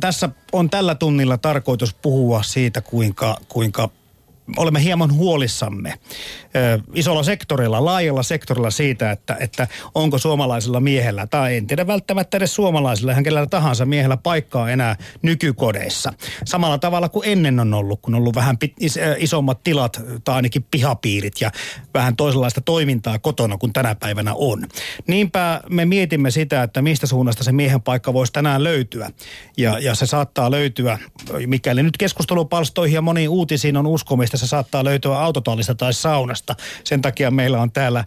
tässä on tällä tunnilla tarkoitus puhua siitä, kuinka, kuinka olemme hieman huolissamme ö, isolla sektorilla, laajalla sektorilla siitä, että, että onko suomalaisella miehellä, tai en tiedä välttämättä edes suomalaisilla, ihan kenellä tahansa miehellä paikkaa enää nykykodeissa. Samalla tavalla kuin ennen on ollut, kun on ollut vähän is, isommat tilat tai ainakin pihapiirit ja vähän toisenlaista toimintaa kotona kuin tänä päivänä on. Niinpä me mietimme sitä, että mistä suunnasta se miehen paikka voisi tänään löytyä. Ja, ja se saattaa löytyä, mikäli nyt keskustelupalstoihin ja moniin uutisiin on uskomista, se saattaa löytyä autotallista tai saunasta. Sen takia meillä on täällä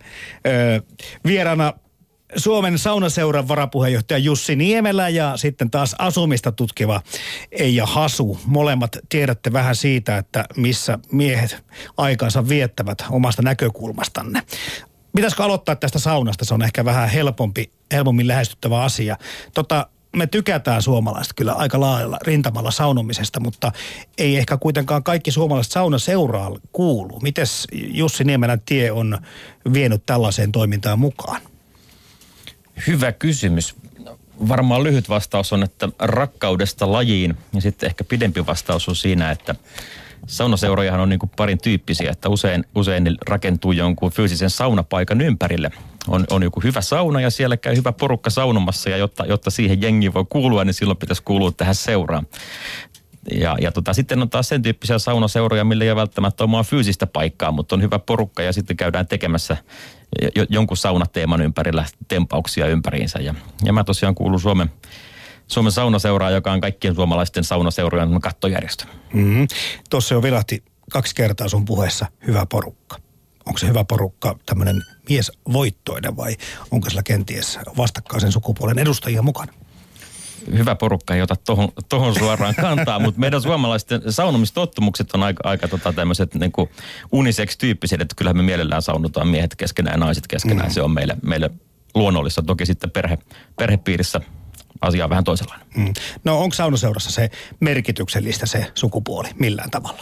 ö, vieraana Suomen saunaseuran varapuheenjohtaja Jussi Niemelä ja sitten taas asumista tutkiva Eija Hasu. Molemmat tiedätte vähän siitä, että missä miehet aikansa viettävät omasta näkökulmastanne. Pitäisikö aloittaa tästä saunasta? Se on ehkä vähän helpompi, helpommin lähestyttävä asia. Tota, me tykätään suomalaiset kyllä aika laajalla rintamalla saunomisesta, mutta ei ehkä kuitenkaan kaikki suomalaiset saunaseuraa kuulu. Mites Jussi Niemelän tie on vienyt tällaiseen toimintaan mukaan? Hyvä kysymys. Varmaan lyhyt vastaus on, että rakkaudesta lajiin ja sitten ehkä pidempi vastaus on siinä, että saunaseurojahan on niin parin tyyppisiä, että usein, usein ne rakentuu jonkun fyysisen saunapaikan ympärille. On, on joku hyvä sauna ja siellä käy hyvä porukka saunomassa ja jotta, jotta siihen jengi voi kuulua, niin silloin pitäisi kuulua tähän seuraan. Ja, ja tota, sitten on taas sen tyyppisiä saunaseuroja, millä ei ole välttämättä omaa fyysistä paikkaa, mutta on hyvä porukka ja sitten käydään tekemässä jo, jonkun saunateeman ympärillä tempauksia ympäriinsä. Ja, ja mä tosiaan kuulun Suomen, Suomen saunaseuraa, joka on kaikkien suomalaisten saunaseurojen kattojärjestö. Mm-hmm. Tuossa jo vilahti kaksi kertaa sun puheessa hyvä porukka. Onko se hyvä porukka tämmöinen miesvoittoinen vai onko sillä kenties vastakkaisen sukupuolen edustajia mukana? hyvä porukka ei ota tohon, tohon suoraan kantaa, mutta meidän suomalaisten saunomistottumukset on aika, aika tota tämmöiset niin unisex-tyyppiset, että kyllähän me mielellään saunotaan miehet keskenään ja naiset keskenään. Mm. Se on meille, meille luonnollista. Toki sitten perhe, perhepiirissä asia on vähän toisenlainen. Mm. No onko saunaseurassa se merkityksellistä se sukupuoli millään tavalla?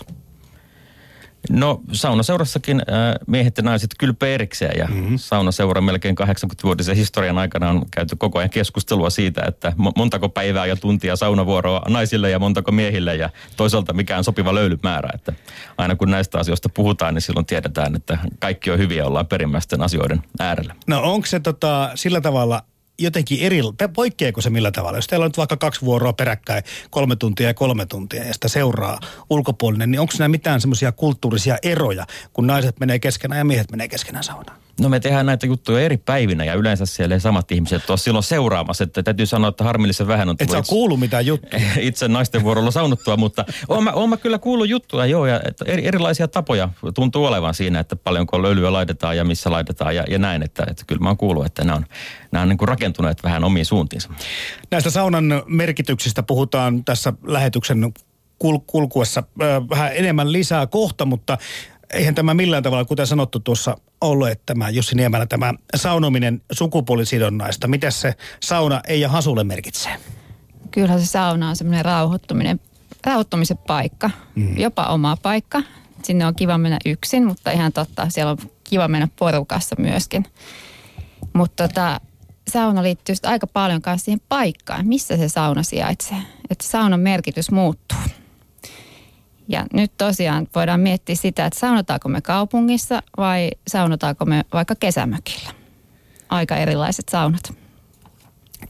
No saunaseurassakin äh, miehet ja naiset kylpee erikseen ja mm-hmm. saunaseura melkein 80-vuotisen historian aikana on käyty koko ajan keskustelua siitä, että montako päivää ja tuntia saunavuoroa naisille ja montako miehille ja toisaalta mikään sopiva löylymäärä. Että aina kun näistä asioista puhutaan, niin silloin tiedetään, että kaikki on hyviä, ollaan perimmäisten asioiden äärellä. No onko se tota, sillä tavalla jotenkin eri, poikkeako se millä tavalla? Jos teillä on nyt vaikka kaksi vuoroa peräkkäin, kolme tuntia ja kolme tuntia, ja sitä seuraa ulkopuolinen, niin onko siinä mitään semmoisia kulttuurisia eroja, kun naiset menee keskenään ja miehet menee keskenään saunaan? No me tehdään näitä juttuja eri päivinä ja yleensä siellä ei samat ihmiset ole silloin seuraamassa. Että täytyy sanoa, että harmillisen vähän on Et sä kuullut mitään juttuja? Itse naisten vuorolla saunuttua, mutta oon mä, oon mä kyllä kuullut juttuja, joo, ja että eri, erilaisia tapoja tuntuu olevan siinä, että paljonko löylyä laitetaan ja missä laitetaan ja, ja näin. Että, että kyllä mä oon kuullut, että nämä on, nämä on niin kuin rakentuneet vähän omiin suuntiinsa. Näistä saunan merkityksistä puhutaan tässä lähetyksen kul- kulkuessa äh, vähän enemmän lisää kohta, mutta eihän tämä millään tavalla, kuten sanottu tuossa, ollut, että tämä Jussi Niemelä, tämä saunominen sukupuolisidonnaista. Miten se sauna ei ja hasulle merkitsee? Kyllähän se sauna on semmoinen rauhoittuminen, rauhoittumisen paikka, mm. jopa oma paikka. Sinne on kiva mennä yksin, mutta ihan totta, siellä on kiva mennä porukassa myöskin. Mutta tota, sauna liittyy aika paljon myös siihen paikkaan, missä se sauna sijaitsee. Että saunan merkitys muuttuu. Ja nyt tosiaan voidaan miettiä sitä, että saunotaanko me kaupungissa vai saunotaanko me vaikka kesämökillä. Aika erilaiset saunat.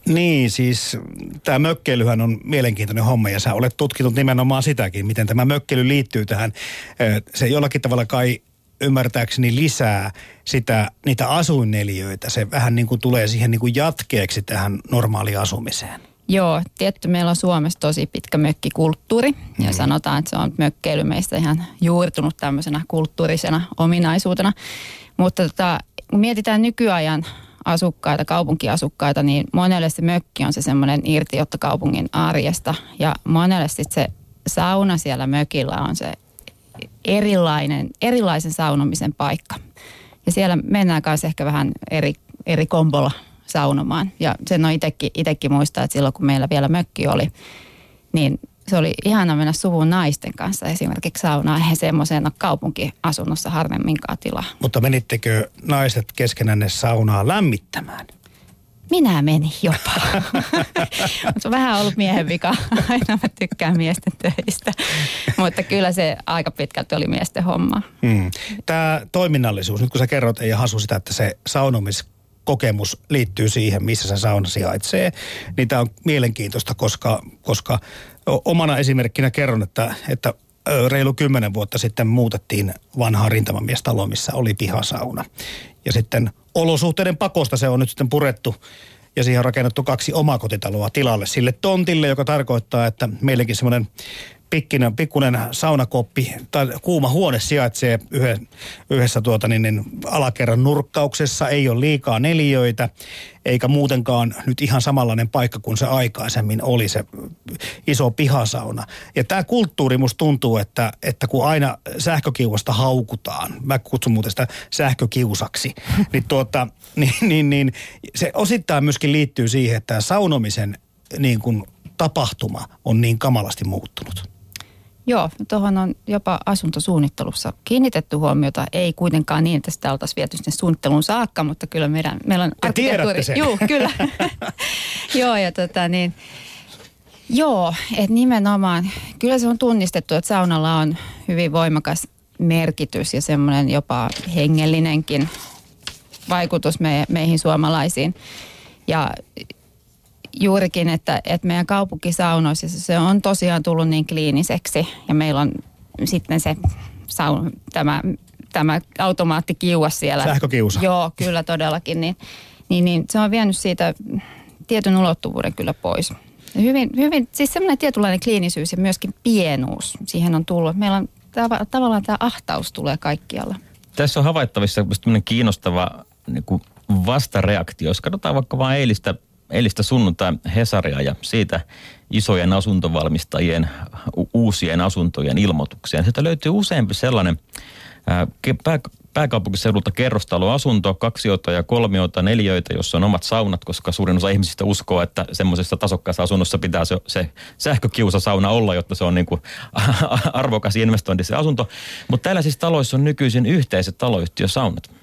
Niin, siis tämä mökkeilyhän on mielenkiintoinen homma ja sä olet tutkinut nimenomaan sitäkin, miten tämä mökkeily liittyy tähän. Se jollakin tavalla kai ymmärtääkseni lisää sitä, niitä asuinneliöitä. Se vähän niin kuin tulee siihen niin kuin jatkeeksi tähän normaaliin asumiseen. Joo, tietty meillä on Suomessa tosi pitkä mökkikulttuuri mm. ja sanotaan, että se on mökkeily meistä ihan juurtunut tämmöisenä kulttuurisena ominaisuutena. Mutta tota, kun mietitään nykyajan asukkaita, kaupunkiasukkaita, niin monelle se mökki on se semmoinen irtiotto kaupungin arjesta ja monelle sitten se sauna siellä mökillä on se erilainen, erilaisen saunomisen paikka. Ja siellä mennään kanssa ehkä vähän eri, eri kombolla saunomaan. Ja sen on itsekin muistaa, että silloin kun meillä vielä mökki oli, niin se oli ihana mennä suvun naisten kanssa esimerkiksi saunaan. Eihän semmoiseen kaupunkiasunnossa harvemminkaan tilaa. Mutta menittekö naiset keskenään saunaa lämmittämään? minä menin jopa. Mutta vähän ollut miehen vika. Aina mä tykkään miesten töistä. Mutta kyllä se aika pitkälti oli miesten homma. Hmm. Tämä toiminnallisuus, nyt kun sä kerrot Eija Hasu sitä, että se saunomis kokemus liittyy siihen, missä se sauna sijaitsee, niin tämä on mielenkiintoista, koska, koska omana esimerkkinä kerron, että, että reilu kymmenen vuotta sitten muutettiin vanhaa rintamamiestaloa, missä oli pihasauna. Ja sitten olosuhteiden pakosta se on nyt sitten purettu ja siihen on rakennettu kaksi omakotitaloa tilalle sille tontille, joka tarkoittaa, että meilläkin semmoinen pikkinen, pikkunen saunakoppi tai kuuma huone sijaitsee yhdessä tuota niin, niin, alakerran nurkkauksessa. Ei ole liikaa neliöitä, eikä muutenkaan nyt ihan samanlainen paikka kuin se aikaisemmin oli se iso pihasauna. Ja tämä kulttuuri musta tuntuu, että, että kun aina sähkökiuasta haukutaan, mä kutsun muuten sitä sähkökiusaksi, niin, tuota, niin, niin, niin se osittain myöskin liittyy siihen, että saunomisen niin kuin tapahtuma on niin kamalasti muuttunut. Joo, tuohon on jopa asuntosuunnittelussa kiinnitetty huomiota. Ei kuitenkaan niin, että sitä oltaisiin viety sinne suunnitteluun saakka, mutta kyllä meidän, meillä on arkkitehtuuri. Sen. Joo, kyllä. joo, ja tota niin, joo, että nimenomaan, kyllä se on tunnistettu, että saunalla on hyvin voimakas merkitys ja semmoinen jopa hengellinenkin vaikutus me, meihin suomalaisiin. Ja juurikin, että, että meidän kaupunkisaunoissa se on tosiaan tullut niin kliiniseksi ja meillä on sitten se saun, tämä, tämä automaattikiuas siellä. Sähkökiusa. Joo, kyllä todellakin. Niin, niin, niin se on vienyt siitä tietyn ulottuvuuden kyllä pois. Ja hyvin, hyvin, siis semmoinen tietynlainen kliinisyys ja myöskin pienuus siihen on tullut. Meillä on tav- tavallaan tämä ahtaus tulee kaikkialla. Tässä on havaittavissa kiinnostava niin kuin vastareaktio. Jos katsotaan vaikka vain eilistä eilistä sunnuntai Hesaria ja siitä isojen asuntovalmistajien uusien asuntojen ilmoituksia. Sieltä löytyy useampi sellainen pää, pääkaupunkiseudulta kerrostaloasunto, kaksiota ja kolmiota, neljöitä, jossa on omat saunat, koska suurin osa ihmisistä uskoo, että semmoisessa tasokkaassa asunnossa pitää se, se sähkökiusasauna olla, jotta se on niin kuin arvokas investointi se asunto. Mutta tällaisissa taloissa on nykyisin yhteiset taloyhtiösaunat.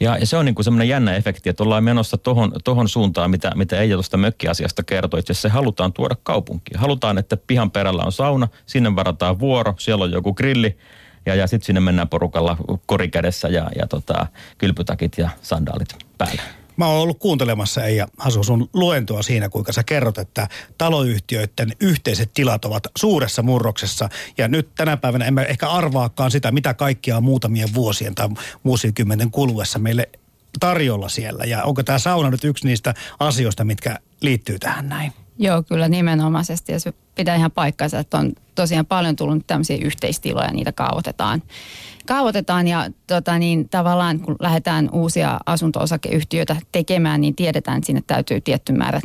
Ja, ja se on niin semmoinen jännä efekti, että ollaan menossa tohon, tohon suuntaan, mitä, mitä ei tuosta mökkiasiasta kertoi. Itse se halutaan tuoda kaupunkiin. Halutaan, että pihan perällä on sauna, sinne varataan vuoro, siellä on joku grilli, ja, ja sitten sinne mennään porukalla korikädessä ja, ja tota, kylpytakit ja sandaalit päällä. Mä oon ollut kuuntelemassa Eija Hasu sun luentoa siinä, kuinka sä kerrot, että taloyhtiöiden yhteiset tilat ovat suuressa murroksessa. Ja nyt tänä päivänä emme ehkä arvaakaan sitä, mitä kaikkia on muutamien vuosien tai vuosikymmenten kuluessa meille tarjolla siellä. Ja onko tämä sauna nyt yksi niistä asioista, mitkä liittyy tähän näin? Joo, kyllä nimenomaisesti. Ja se pitää ihan paikkansa, että on tosiaan paljon tullut tämmöisiä yhteistiloja, niitä kaavoitetaan. Kaavoitetaan ja tota niin, tavallaan kun lähdetään uusia asunto-osakeyhtiöitä tekemään, niin tiedetään, että sinne täytyy tietty määrä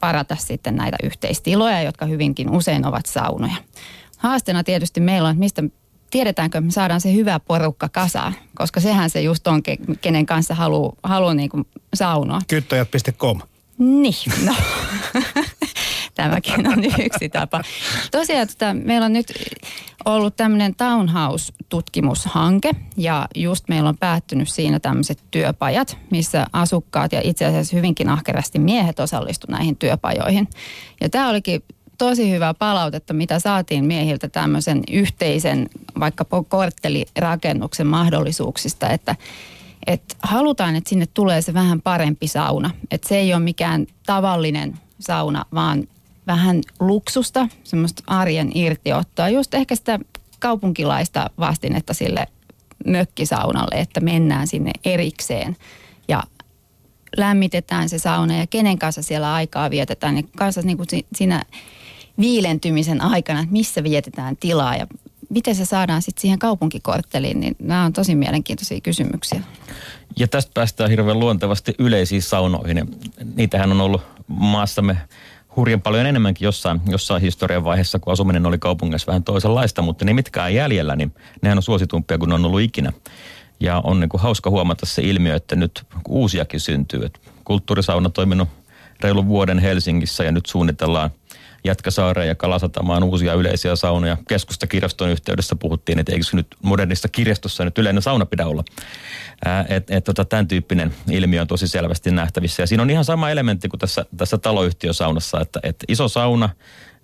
parata sitten näitä yhteistiloja, jotka hyvinkin usein ovat saunoja. Haasteena tietysti meillä on, että mistä tiedetäänkö, me saadaan se hyvä porukka kasaan, koska sehän se just on, kenen kanssa haluaa halu niin saunoa. Kyttäjät.com. Niin, no. Tämäkin on yksi tapa. Tosiaan tota, meillä on nyt ollut tämmöinen townhouse-tutkimushanke ja just meillä on päättynyt siinä tämmöiset työpajat, missä asukkaat ja itse asiassa hyvinkin ahkerasti miehet osallistuivat näihin työpajoihin. Ja tämä olikin tosi hyvää palautetta, mitä saatiin miehiltä tämmöisen yhteisen vaikka korttelirakennuksen mahdollisuuksista, että että halutaan, että sinne tulee se vähän parempi sauna. Että se ei ole mikään tavallinen sauna, vaan vähän luksusta, semmoista arjen irtiottoa. Just ehkä sitä kaupunkilaista vastinetta sille mökkisaunalle, että mennään sinne erikseen ja lämmitetään se sauna ja kenen kanssa siellä aikaa vietetään. Ja kanssa niin kuin siinä viilentymisen aikana, että missä vietetään tilaa ja miten se saadaan sitten siihen kaupunkikortteliin, niin nämä on tosi mielenkiintoisia kysymyksiä. Ja tästä päästään hirveän luontevasti yleisiin saunoihin. Niitähän on ollut maassamme hurjan paljon enemmänkin jossain, jossain historian vaiheessa, kun asuminen oli kaupungissa vähän toisenlaista, mutta ne mitkään jäljellä, niin nehän on suositumpia kuin ne on ollut ikinä. Ja on niin kuin hauska huomata se ilmiö, että nyt uusiakin syntyy. Et kulttuurisauna on toiminut reilun vuoden Helsingissä ja nyt suunnitellaan Jätkäsaareen ja Kalasatamaan uusia yleisiä saunoja. Keskustakirjaston yhteydessä puhuttiin, että eikö nyt modernissa kirjastossa nyt yleinen sauna pidä olla. Että et, tota, tämän tyyppinen ilmiö on tosi selvästi nähtävissä. Ja siinä on ihan sama elementti kuin tässä, tässä taloyhtiösaunassa, että, että iso sauna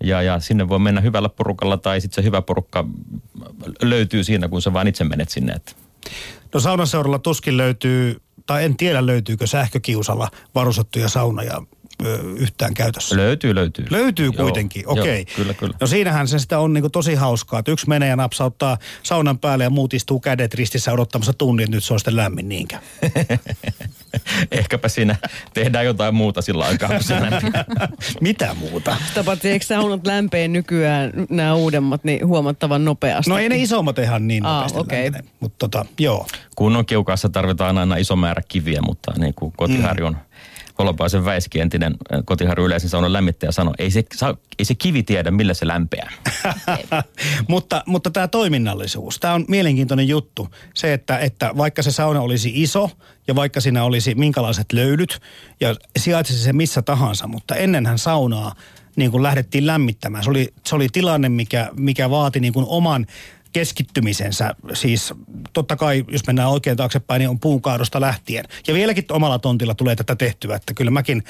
ja, ja sinne voi mennä hyvällä porukalla tai sitten se hyvä porukka löytyy siinä, kun sä vaan itse menet sinne. Että. No saunaseuralla tuskin löytyy, tai en tiedä löytyykö sähkökiusalla varustettuja saunoja yhtään käytössä. Löytyy, löytyy. Löytyy kuitenkin, okei. Okay. Kyllä, kyllä. No siinähän se sitä on niinku tosi hauskaa, että yksi menee ja napsauttaa saunan päälle ja muut istuu kädet ristissä odottamassa tunnin, että nyt se on sitten lämmin niinkään. Ehkäpä siinä tehdään jotain muuta sillä aikaa, kun se. Mitä muuta? Sitä paitsi eikö saunat lämpeen nykyään nämä uudemmat niin huomattavan nopeasti? No ei ne isommat ihan niin Aa, nopeasti okei. lämpene. Mutta tota, joo. Kunnon kiukaassa tarvitaan aina iso määrä kiviä, mutta niin kuin kotiharjun mm. Holopaisen Väiski, entinen äh, kotiharjun yleisen saunan lämmittäjä sanoi, ei se, ei se kivi tiedä, millä se lämpeää. mutta, mutta tämä toiminnallisuus, tämä on mielenkiintoinen juttu. Se, että, että vaikka se sauna olisi iso ja vaikka siinä olisi minkälaiset löydyt ja sijaitsisi se missä tahansa, mutta ennenhän saunaa niin kuin lähdettiin lämmittämään. Se oli, se oli tilanne, mikä, mikä vaati niin kuin oman keskittymisensä. Siis totta kai, jos mennään oikein taaksepäin, niin on puunkaadosta lähtien. Ja vieläkin omalla tontilla tulee tätä tehtyä, että kyllä mäkin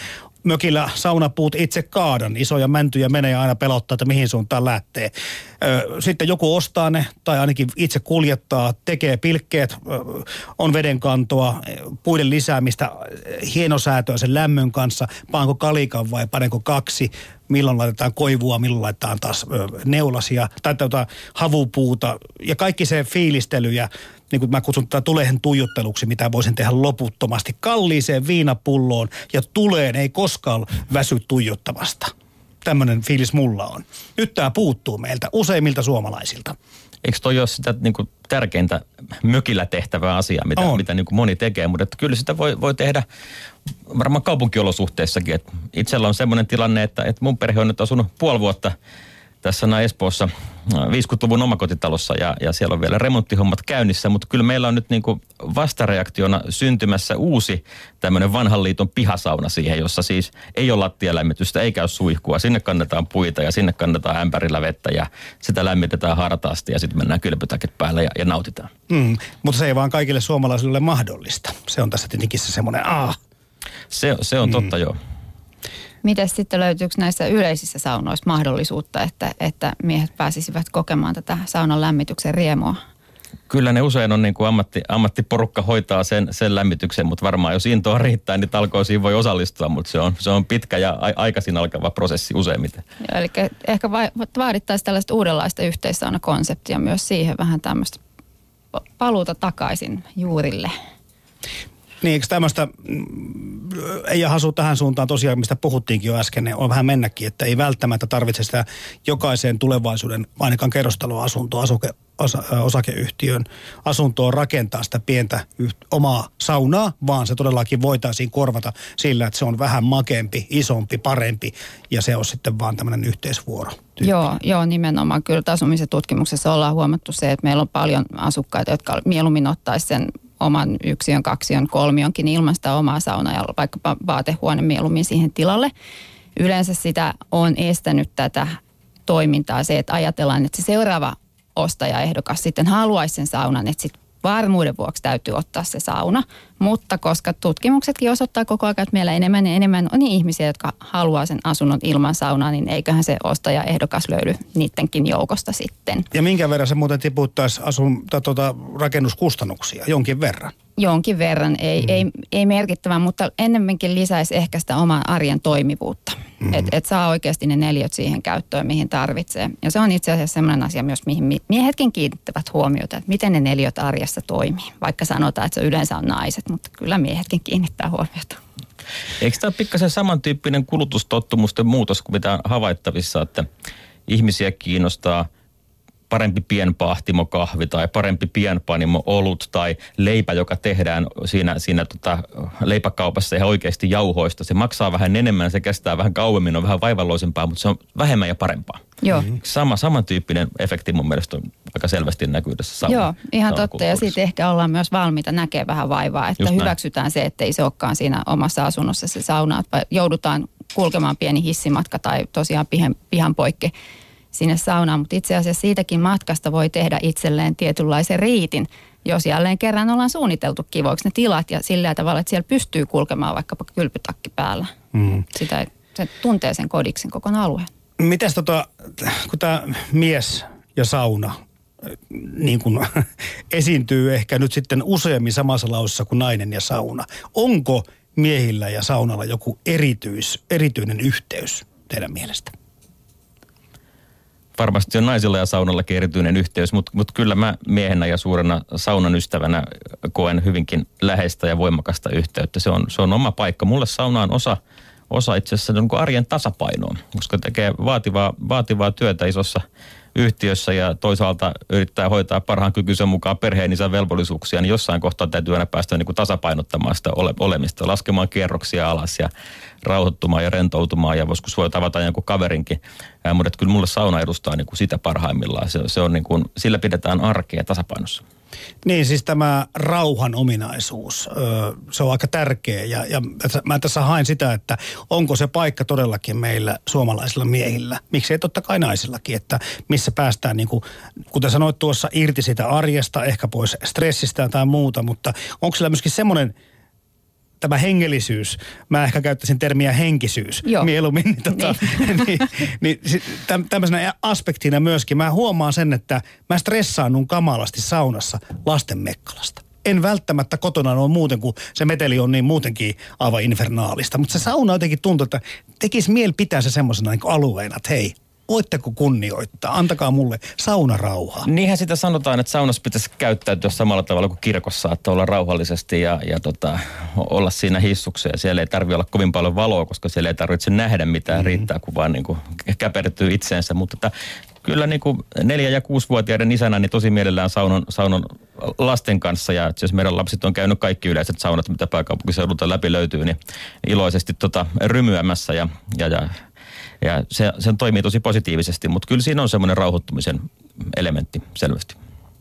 mökillä saunapuut itse kaadan. Isoja mäntyjä menee ja aina pelottaa, että mihin suuntaan lähtee. Sitten joku ostaa ne, tai ainakin itse kuljettaa, tekee pilkkeet, on vedenkantoa, puiden lisäämistä, hienosäätöä sen lämmön kanssa, paanko kalikan vai panenko kaksi, milloin laitetaan koivua, milloin laitetaan taas neulasia tai tuota, havupuuta ja kaikki se fiilistely ja niin kuin mä kutsun tätä tulehen tuijotteluksi, mitä voisin tehdä loputtomasti kalliiseen viinapulloon ja tuleen ei koskaan väsy tuijottamasta. Tämmöinen fiilis mulla on. Nyt tämä puuttuu meiltä, useimmilta suomalaisilta. Eikö toi ole sitä niin kuin, tärkeintä mökillä tehtävää asiaa, mitä, On. mitä niin kuin moni tekee, mutta että kyllä sitä voi, voi tehdä varmaan kaupunkiolosuhteissakin. Et itsellä on semmoinen tilanne, että, että mun perhe on nyt asunut puoli vuotta tässä näin Espoossa äh, 50-luvun omakotitalossa ja, ja siellä on vielä remonttihommat käynnissä, mutta kyllä meillä on nyt niin kuin vastareaktiona syntymässä uusi tämmöinen vanhan liiton pihasauna siihen, jossa siis ei ole lattialämmitystä eikä ole suihkua. Sinne kannetaan puita ja sinne kannetaan ämpärillä vettä ja sitä lämmitetään hartaasti ja sitten mennään kylpytäkit päälle ja, ja nautitaan. Mm, mutta se ei vaan kaikille suomalaisille mahdollista. Se on tässä tietenkin se semmoinen, ah, Se, se on totta joo. Miten sitten löytyykö näissä yleisissä saunoissa mahdollisuutta, että, että miehet pääsisivät kokemaan tätä saunan lämmityksen riemua? Kyllä ne usein on niin kuin ammatti, ammattiporukka hoitaa sen, sen lämmityksen, mutta varmaan jos intoa riittää, niin talkoisiin voi osallistua, mutta se on, se on pitkä ja a, aikaisin alkava prosessi useimmiten. Joo, eli ehkä vaadittaisiin tällaista uudenlaista yhteissaunakonseptia myös siihen vähän tämmöistä pa- paluuta takaisin juurille. Niin, eikö tämmöistä, mm, ei hasu tähän suuntaan tosiaan, mistä puhuttiinkin jo äsken, niin on vähän mennäkin, että ei välttämättä tarvitse sitä jokaiseen tulevaisuuden, ainakaan kerrostaloasuntoa, asuke, osa, osakeyhtiön asuntoa rakentaa sitä pientä yht, omaa saunaa, vaan se todellakin voitaisiin korvata sillä, että se on vähän makeampi, isompi, parempi ja se on sitten vaan tämmöinen yhteisvuoro. Joo, joo, nimenomaan. Kyllä asumisen tutkimuksessa ollaan huomattu se, että meillä on paljon asukkaita, jotka mieluummin ottaisi sen oman yksiön, kaksion, kolmionkin ilman sitä omaa saunaa ja vaikkapa vaatehuone mieluummin siihen tilalle. Yleensä sitä on estänyt tätä toimintaa se, että ajatellaan, että se seuraava ostajaehdokas sitten haluaisi sen saunan, että sitten varmuuden vuoksi täytyy ottaa se sauna. Mutta koska tutkimuksetkin osoittaa koko ajan, että meillä enemmän ja enemmän on ihmisiä, jotka haluaa sen asunnon ilman saunaa, niin eiköhän se ostajaehdokas löydy niidenkin joukosta sitten. Ja minkä verran se muuten tiputtaisi asun, tai tuota, rakennuskustannuksia? Jonkin verran. Jonkin verran, ei, mm. ei, ei merkittävän, mutta ennemminkin lisäisi ehkä sitä oman arjen toimivuutta. Mm. Että et saa oikeasti ne neliöt siihen käyttöön, mihin tarvitsee. Ja se on itse asiassa sellainen asia myös, mihin mi- miehetkin kiinnittävät huomiota, että miten ne neliöt arjessa toimii. Vaikka sanotaan, että se yleensä on naiset, mutta kyllä miehetkin kiinnittää huomiota. Eikö tämä ole pikkasen samantyyppinen kulutustottumusten muutos kuin mitä on havaittavissa, että ihmisiä kiinnostaa parempi pienpahtimokahvi tai parempi pienpanimo olut tai leipä, joka tehdään siinä, siinä tota leipäkaupassa ihan oikeasti jauhoista. Se maksaa vähän enemmän, se kestää vähän kauemmin, on vähän vaivalloisempaa, mutta se on vähemmän ja parempaa. Joo. Sama, samantyyppinen efekti mun mielestä on aika selvästi näkyy tässä sauna, Joo, ihan totta. Ja siitä ehkä ollaan myös valmiita näkemään vähän vaivaa, että Just näin. hyväksytään se, ettei se olekaan siinä omassa asunnossa se sauna, että joudutaan kulkemaan pieni hissimatka tai tosiaan pihan, pihan poikki sinne saunaan. Mutta itse asiassa siitäkin matkasta voi tehdä itselleen tietynlaisen riitin, jos jälleen kerran ollaan suunniteltu kivoiksi ne tilat ja sillä tavalla, että siellä pystyy kulkemaan vaikkapa kylpytakki päällä. Mm. Sitä, se tuntee sen kodiksen koko alueen. Mites tota, kun tämä mies ja sauna niin kuin esiintyy ehkä nyt sitten useammin samassa laussa kuin nainen ja sauna. Onko miehillä ja saunalla joku erityis, erityinen yhteys teidän mielestä? Varmasti on naisilla ja saunallakin erityinen yhteys, mutta mut kyllä mä miehenä ja suurena saunan ystävänä koen hyvinkin läheistä ja voimakasta yhteyttä. Se on, se on oma paikka. Mulle sauna on osa, osa itse asiassa niin arjen tasapainoa, koska tekee vaativaa, vaativaa työtä isossa yhtiössä ja toisaalta yrittää hoitaa parhaan kykyisen mukaan perheen isän velvollisuuksia, niin jossain kohtaa täytyy aina päästä niin kuin tasapainottamaan sitä ole, olemista, laskemaan kierroksia alas ja rauhoittumaan ja rentoutumaan ja joskus voi tavata jonkun kaverinkin. Mutta kyllä mulle sauna edustaa niin kuin sitä parhaimmillaan. Se, se on niin kuin, sillä pidetään arkea tasapainossa. Niin, siis tämä rauhan ominaisuus, se on aika tärkeä. Ja, ja mä tässä haen sitä, että onko se paikka todellakin meillä suomalaisilla miehillä, miksei totta kai naisillakin, että missä päästään, niin kuin, kuten sanoit tuossa, irti sitä arjesta, ehkä pois stressistä tai muuta, mutta onko sillä myöskin semmoinen tämä hengellisyys, mä ehkä käyttäisin termiä henkisyys Joo. mieluummin, niin, tota, niin. niin, niin tämmöisenä aspektina myöskin mä huomaan sen, että mä stressaannun kamalasti saunassa lasten mekkalasta en välttämättä kotona ole muuten, kun se meteli on niin muutenkin aivan infernaalista. Mutta se sauna jotenkin tuntuu, että tekisi mieli pitää se semmoisena niin alueena, että hei, voitteko kunnioittaa? Antakaa mulle saunarauha. Niinhän sitä sanotaan, että saunassa pitäisi käyttäytyä samalla tavalla kuin kirkossa, että olla rauhallisesti ja, ja tota, olla siinä hissuksessa. Ja siellä ei tarvitse olla kovin paljon valoa, koska siellä ei tarvitse nähdä mitään, mm-hmm. riittää kun vaan niin kuin käpertyy itseensä. Mutta että, kyllä niin kuin neljä- ja kuusivuotiaiden isänä niin tosi mielellään saunon, saunon lasten kanssa. Ja jos meidän lapset on käynyt kaikki yleiset saunat, mitä pääkaupunkiseudulta läpi löytyy, niin iloisesti tota, rymyämässä ja, ja, ja ja se, se toimii tosi positiivisesti, mutta kyllä siinä on semmoinen rauhoittumisen elementti selvästi.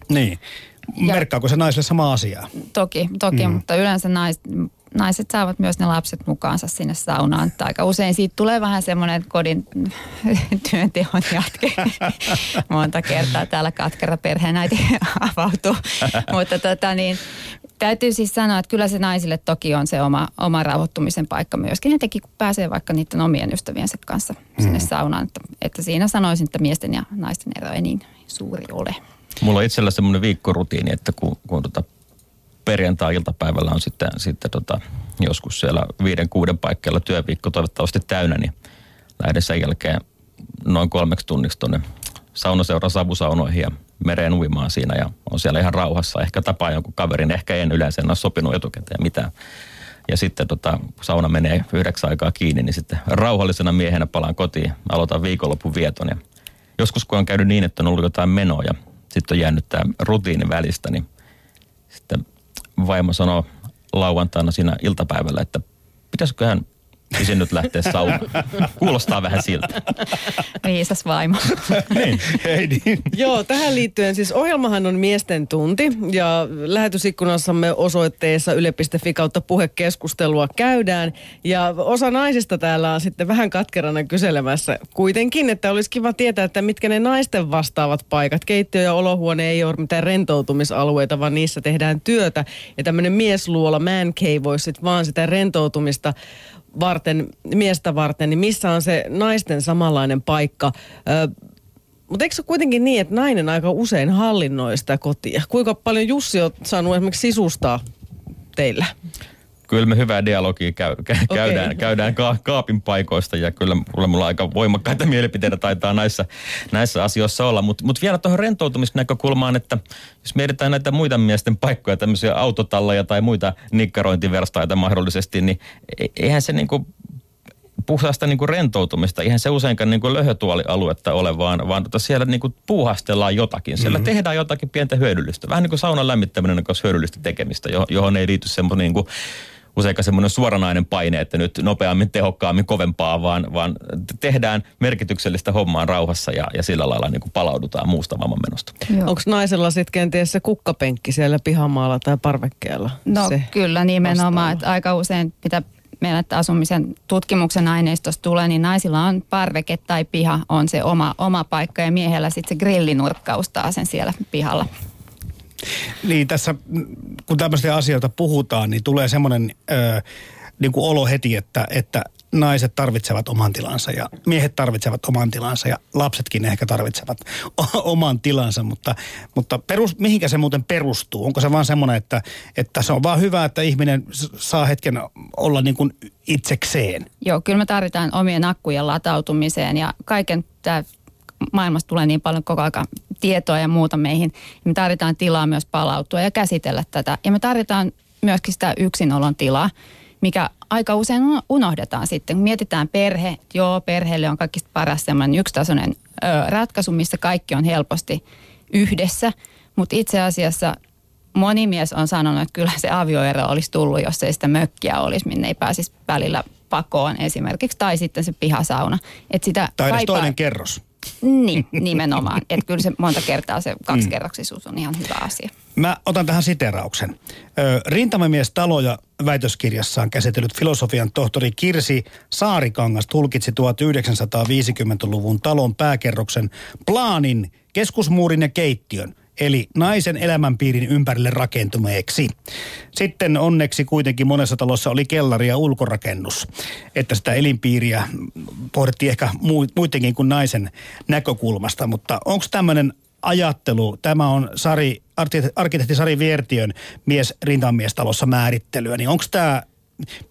Niin. Merkkaako se naisille sama asiaa? Toki, toki mm. mutta yleensä nais, naiset saavat myös ne lapset mukaansa sinne saunaan. Että aika usein siitä tulee vähän semmoinen kodin työnteon jatke. Monta kertaa täällä katkera perheenäiti avautuu. mutta tota niin, täytyy siis sanoa, että kyllä se naisille toki on se oma, oma rauhoittumisen paikka myöskin. Ne teki, kun pääsee vaikka niiden omien ystäviensä kanssa sinne mm. saunaan. Että, että siinä sanoisin, että miesten ja naisten ero ei niin suuri ole. Mulla on itsellä semmoinen viikkorutiini, että kun, kun tota perjantai-iltapäivällä on sitten, sitten tota, joskus siellä viiden, kuuden paikkeilla työviikko toivottavasti täynnä, niin lähden sen jälkeen noin kolmeksi tunniksi tuonne saunaseura savusaunoihin ja mereen uimaan siinä ja on siellä ihan rauhassa. Ehkä tapaa jonkun kaverin, ehkä en yleensä en ole sopinut etukäteen mitään. Ja sitten tota, sauna menee yhdeksän aikaa kiinni, niin sitten rauhallisena miehenä palaan kotiin. Aloitan viikonlopun vieton. Ja joskus kun on käynyt niin, että on ollut jotain ja sitten on jäänyt tämä rutiini välistä, niin sitten vaimo sanoo lauantaina siinä iltapäivällä, että pitäisiköhän Isin nyt lähtee saunaan. Kuulostaa vähän siltä. Viisas vaimo. niin, hei niin. Joo, tähän liittyen siis ohjelmahan on miesten tunti ja lähetysikkunassamme osoitteessa yle.fi kautta puhekeskustelua käydään. Ja osa naisista täällä on sitten vähän katkerana kyselemässä kuitenkin, että olisi kiva tietää, että mitkä ne naisten vastaavat paikat. Keittiö ja olohuone ei ole mitään rentoutumisalueita, vaan niissä tehdään työtä. Ja tämmöinen miesluola, man cave, voisi sitten vaan sitä rentoutumista varten, miestä varten, niin missä on se naisten samanlainen paikka? mutta eikö se kuitenkin niin, että nainen aika usein hallinnoi sitä kotia? Kuinka paljon Jussi on saanut esimerkiksi sisustaa teillä? Kyllä me hyvää dialogia käy, kä, okay. käydään, käydään ka, kaapin paikoista ja kyllä, mulla aika voimakkaita mielipiteitä taitaa näissä, näissä asioissa olla. Mutta mut vielä tuohon rentoutumisnäkökulmaan, että jos mietitään näitä muita miesten paikkoja, tämmöisiä autotalleja tai muita nikkarointiverstaita mahdollisesti, niin e, eihän se niinku puhtaasta niin kuin rentoutumista. Ihan se useinkaan niin kuin löhötuolialuetta ole, vaan, vaan tota siellä niin kuin puuhastellaan jotakin. Siellä mm-hmm. tehdään jotakin pientä hyödyllistä. Vähän niin kuin saunan lämmittäminen on hyödyllistä tekemistä, johon ei liity semmoinen niin kuin useinkaan semmoinen suoranainen paine, että nyt nopeammin, tehokkaammin, kovempaa, vaan, vaan tehdään merkityksellistä hommaa rauhassa ja, ja sillä lailla niin kuin palaudutaan muusta maailmanmenosta. Onko naisella sitten kenties se kukkapenkki siellä pihamaalla tai parvekkeella? No kyllä nimenomaan, että aika usein mitä meillä että asumisen tutkimuksen aineistosta tulee, niin naisilla on parveke tai piha on se oma, oma paikka ja miehellä sitten se grillinurkkaus taas sen siellä pihalla. Niin tässä, kun tämmöistä asioita puhutaan, niin tulee semmoinen ö, niin kuin olo heti, että, että naiset tarvitsevat oman tilansa ja miehet tarvitsevat oman tilansa ja lapsetkin ehkä tarvitsevat oman tilansa, mutta, mutta perus, mihinkä se muuten perustuu? Onko se vaan semmoinen, että, että se on vaan hyvä, että ihminen saa hetken olla niin kuin itsekseen? Joo, kyllä me tarvitaan omien akkujen latautumiseen ja kaiken tämä maailmasta tulee niin paljon koko ajan tietoa ja muuta meihin. Me tarvitaan tilaa myös palautua ja käsitellä tätä. Ja me tarvitaan myöskin sitä yksinolon tilaa, mikä aika usein unohdetaan sitten. Kun mietitään perhe, joo, perheelle on kaikista paras semmoinen yksitasoinen ö, ratkaisu, missä kaikki on helposti yhdessä. Mutta itse asiassa moni mies on sanonut, että kyllä se avioero olisi tullut, jos ei sitä mökkiä olisi, minne ei pääsisi välillä pakoon esimerkiksi, tai sitten se pihasauna. Et sitä tai kaipaa... toinen kerros. Niin, nimenomaan. Että kyllä se monta kertaa se kaksikerroksisuus on ihan hyvä asia. Mä otan tähän siterauksen. Rintamamies taloja väitöskirjassaan käsitellyt filosofian tohtori Kirsi Saarikangas tulkitsi 1950-luvun talon pääkerroksen plaanin, keskusmuurin ja keittiön – eli naisen elämänpiirin ympärille rakentumeeksi. Sitten onneksi kuitenkin monessa talossa oli kellari ja ulkorakennus, että sitä elinpiiriä pohdittiin ehkä muidenkin kuin naisen näkökulmasta, mutta onko tämmöinen ajattelu, tämä on Sari, arkkitehti Sari Viertiön mies rintamamiestalossa määrittelyä, niin onko tämä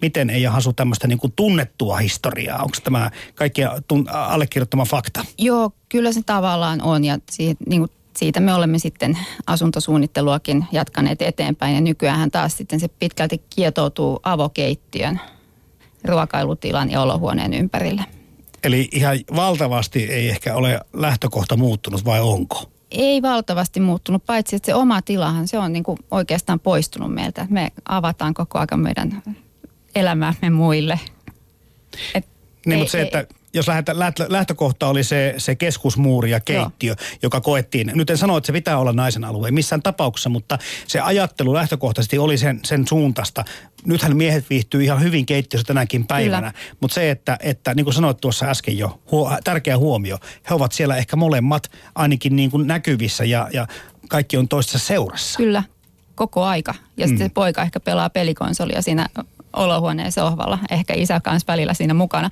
miten ei hasu tämmöistä niin kuin tunnettua historiaa? Onko tämä kaikkia tun- allekirjoittama fakta? Joo, kyllä se tavallaan on ja siihen, niin kuin siitä me olemme sitten asuntosuunnitteluakin jatkaneet eteenpäin ja nykyään taas sitten se pitkälti kietoutuu avokeittiön, ruokailutilan ja olohuoneen ympärille. Eli ihan valtavasti ei ehkä ole lähtökohta muuttunut vai onko? Ei valtavasti muuttunut, paitsi että se oma tilahan se on niin kuin oikeastaan poistunut meiltä. Me avataan koko ajan meidän elämäämme muille. Et niin, ei, mutta se, että jos lähtökohta oli se, se keskusmuuri ja keittiö, Joo. joka koettiin, nyt en sano, että se pitää olla naisen alue, missään tapauksessa, mutta se ajattelu lähtökohtaisesti oli sen, sen suuntaista. Nythän miehet viihtyy ihan hyvin keittiössä tänäkin päivänä, Kyllä. mutta se, että, että niin kuin sanoit tuossa äsken jo, huo, tärkeä huomio, he ovat siellä ehkä molemmat ainakin niin kuin näkyvissä ja, ja kaikki on toisessa seurassa. Kyllä, koko aika. Ja sitten mm. se poika ehkä pelaa pelikonsolia siinä olohuoneen sohvalla, ehkä isä kanssa välillä siinä mukana.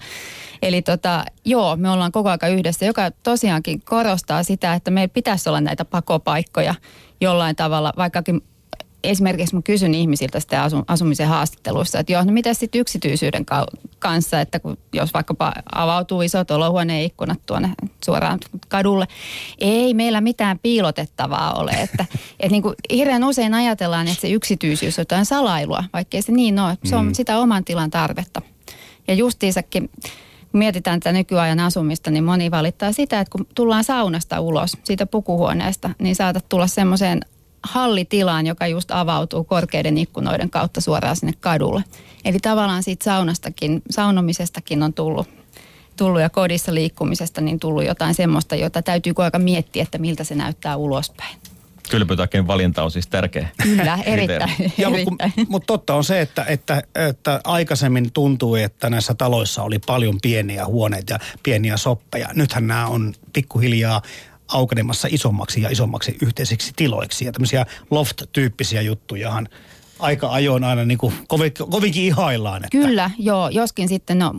Eli tota, joo, me ollaan koko aika yhdessä, joka tosiaankin korostaa sitä, että meillä pitäisi olla näitä pakopaikkoja jollain tavalla, vaikkakin esimerkiksi mä kysyn ihmisiltä sitä asumisen haastatteluissa, että joo, no miten sitten yksityisyyden kanssa, että kun, jos vaikkapa avautuu isot olohuoneen ikkunat tuonne suoraan kadulle, ei meillä mitään piilotettavaa ole. Että, että niin kuin hirveän usein ajatellaan, että se yksityisyys on jotain salailua, vaikkei se niin ole. Se on mm. sitä oman tilan tarvetta. Ja justiinsakin kun mietitään tätä nykyajan asumista, niin moni valittaa sitä, että kun tullaan saunasta ulos, siitä pukuhuoneesta, niin saatat tulla semmoiseen hallitilaan, joka just avautuu korkeiden ikkunoiden kautta suoraan sinne kadulle. Eli tavallaan siitä saunastakin, saunomisestakin on tullut, tullut ja kodissa liikkumisesta niin tullut jotain semmoista, jota täytyy aika miettiä, että miltä se näyttää ulospäin. Kylpytakin valinta on siis tärkeä. Kyllä, erittäin. ja, mutta, mutta totta on se, että, että, että aikaisemmin tuntui, että näissä taloissa oli paljon pieniä huoneita ja pieniä soppeja. Nythän nämä on pikkuhiljaa aukenemassa isommaksi ja isommaksi yhteisiksi tiloiksi. Ja tämmöisiä loft-tyyppisiä juttujahan aika ajoin aina niin kuin kovin, kovinkin ihaillaan. Että. Kyllä, joo. Joskin sitten no,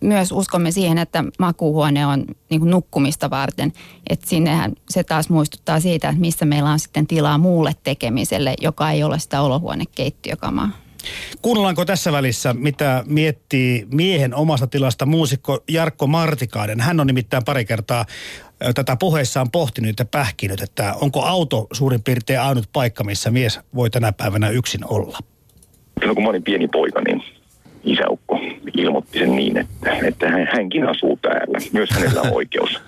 myös uskomme siihen, että makuuhuone on niin kuin nukkumista varten. Että sinnehän se taas muistuttaa siitä, että missä meillä on sitten tilaa muulle tekemiselle, joka ei ole sitä olohuonekeittiökamaa. Kuunnellaanko tässä välissä, mitä miettii miehen omasta tilasta muusikko Jarkko Martikainen? Hän on nimittäin pari kertaa tätä puheessaan pohtinut ja pähkinyt, että onko auto suurin piirtein ainut paikka, missä mies voi tänä päivänä yksin olla? Silloin kun mä olin pieni poika, niin isäukko ilmoitti sen niin, että, että hänkin asuu täällä. Myös hänellä on oikeus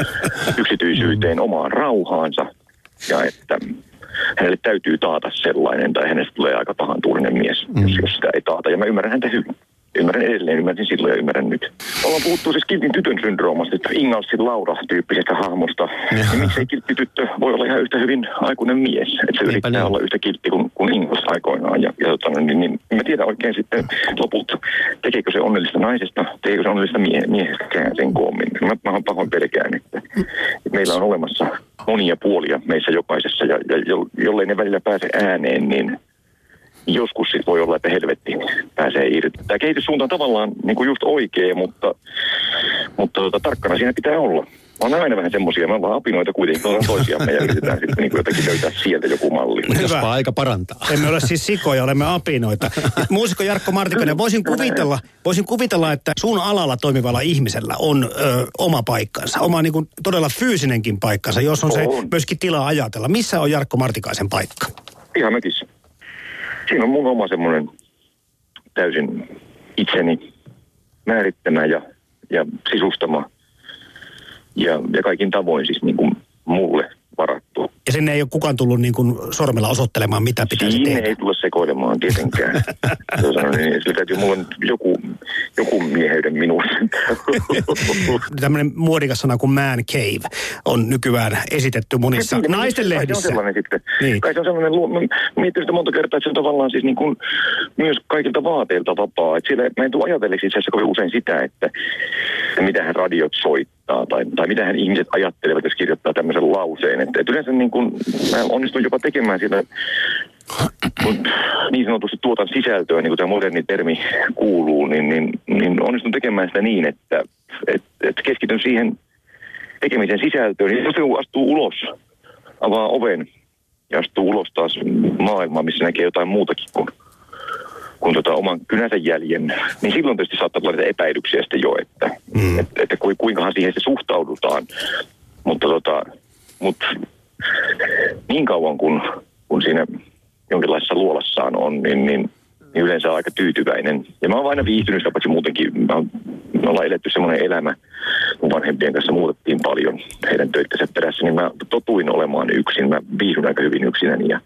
yksityisyyteen, omaan rauhaansa ja että hänelle täytyy taata sellainen tai hänestä tulee aika pahan tuurinen mies, mm. jos, jos sitä ei taata. Ja mä ymmärrän häntä hyvin. Ymmärrän edelleen, ymmärsin silloin ja ymmärrän nyt. Ollaan puhuttu siis kiltin tytön syndroomasta, että Ingalsin Laura-tyyppisestä hahmosta. niin miksei kiltti tyttö voi olla ihan yhtä hyvin aikuinen mies. Että se yrittää niin. olla yhtä kiltti kuin, kuin Ingals aikoinaan. Ja, ja tota, niin, niin, mä tiedän oikein sitten lopulta, tekeekö se onnellista naisesta, tekeekö se onnellista mie- miehestäkään sen koommin. Mä, mä oon pahoin pelkään, että, että meillä on olemassa monia puolia meissä jokaisessa. Ja, ja jo- jollei ne välillä pääse ääneen, niin joskus sit voi olla, että helvetti pääsee irti. Tämä kehityssuunta on tavallaan niin kuin just oikea, mutta, mutta tota, tarkkana siinä pitää olla. Mä oon aina vähän semmosia, me ollaan apinoita kuitenkin, me ollaan toisiamme ja yritetään sitten niin kuin jotenkin löytää sieltä joku malli. Jospa aika parantaa. Emme ole siis sikoja, olemme apinoita. Muusikko Jarkko Martikainen, voisin kuvitella, voisin kuvitella, että sun alalla toimivalla ihmisellä on ö, oma paikkansa, oma niin kuin, todella fyysinenkin paikkansa, jos on se On. myöskin tilaa ajatella. Missä on Jarkko Martikaisen paikka? Ihan mökissä. Siinä on mun oma semmoinen täysin itseni määrittämä ja, ja sisustama. Ja, ja kaikin tavoin siis niin kuin mulle varattu. Ja sinne ei ole kukaan tullut niin kuin sormella osoittelemaan, mitä pitäisi Siinä tehdä. ei tule sekoilemaan tietenkään. Se sanon, niin sillä täytyy mulla on joku, joku mieheyden minussa. Tämmöinen muodikas sana kuin man cave on nykyään esitetty monissa Siinä- naisten Kai se on lehdissä. sellainen sitten. Niin. Niin. Kai se on sellainen, mä mietin sitä monta kertaa, että se on tavallaan siis niin kuin myös kaikilta vaateilta vapaa. Että siellä, mä en tule ajatelleeksi itse asiassa kovin usein sitä, että, että mitä hän radiot soittaa tai, tai mitä hän ihmiset ajattelevat, jos kirjoittaa tämmöisen lauseen. Että, että yleensä niin kuin, mä onnistun jopa tekemään sitä kun niin sanotusti tuotan sisältöä, niin kuin tämä moderni termi kuuluu, niin, niin, niin onnistun tekemään sitä niin, että et, et keskityn siihen tekemisen sisältöön. Jos joku astuu ulos, avaa oven ja astuu ulos taas maailmaan, missä näkee jotain muutakin kuin, kuin tota oman kynänsä jäljen, niin silloin tietysti saattaa tulla epäilyksiä sitten jo, että, mm. että, että ku- kuinkahan siihen se suhtaudutaan. Mutta tota, mut niin kauan kun, kun siinä jonkinlaisessa luolassaan on, niin, niin, niin yleensä on aika tyytyväinen. Ja mä oon aina viihtynyt sitä, paitsi muutenkin mä oon, me ollaan eletty semmoinen elämä, mun vanhempien kanssa muutettiin paljon heidän töittensä perässä, niin mä totuin olemaan yksin. Mä viihdyn aika hyvin yksinäni ja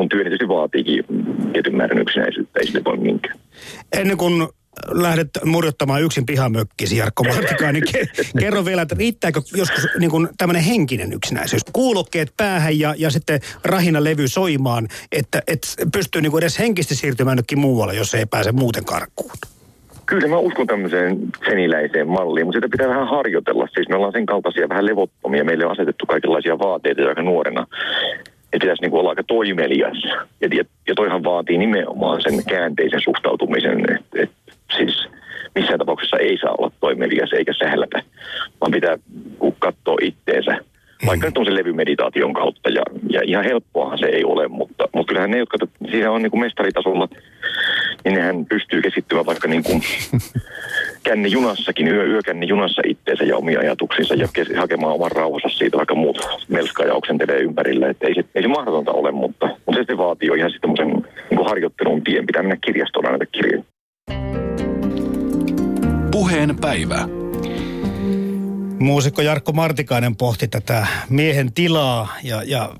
mun työni tietysti vaatiikin tietyn määrän yksinäisyyttä, ei sille voi minkään. Ennen kuin lähdet murjottamaan yksin pihamökkisi, Jarkko Martikainen, ke- kerro vielä, että riittääkö joskus niin kuin tämmöinen henkinen yksinäisyys? Kuulokkeet päähän ja, ja sitten rahina levy soimaan, että, että pystyy niin kuin edes henkisesti siirtymään jonnekin muualle, jos ei pääse muuten karkuun. Kyllä mä uskon tämmöiseen seniläiseen malliin, mutta sitä pitää vähän harjoitella. Siis me ollaan sen kaltaisia vähän levottomia. Meille on asetettu kaikenlaisia vaateita aika nuorena. Että pitäisi niin kuin olla aika toimelias. Ja, ja, ja toihan vaatii nimenomaan sen käänteisen suhtautumisen. Että et, siis missään tapauksessa ei saa olla toimelias eikä sählätä, vaan pitää katsoa itteensä. Vaikka nyt on se levymeditaation kautta ja, ja ihan helppoahan se ei ole, mutta, mutta kyllähän ne, jotka siinä on niin kuin mestaritasolla, niin nehän pystyy keskittymään vaikka niin kuin känni junassakin, yö, yökänni junassa itteensä ja omia ajatuksinsa ja kes- hakemaan oman rauhansa siitä, vaikka muut melskaa ja oksentelee ympärillä. Että ei, se, ei se mahdotonta ole, mutta, mutta se sitten vaatii jo ihan sitten semmoisen niin harjoittelun tien. Pitää mennä kirjastoon näitä kirjoja. Puheen päivä. Muusikko Jarkko Martikainen pohti tätä miehen tilaa ja, ja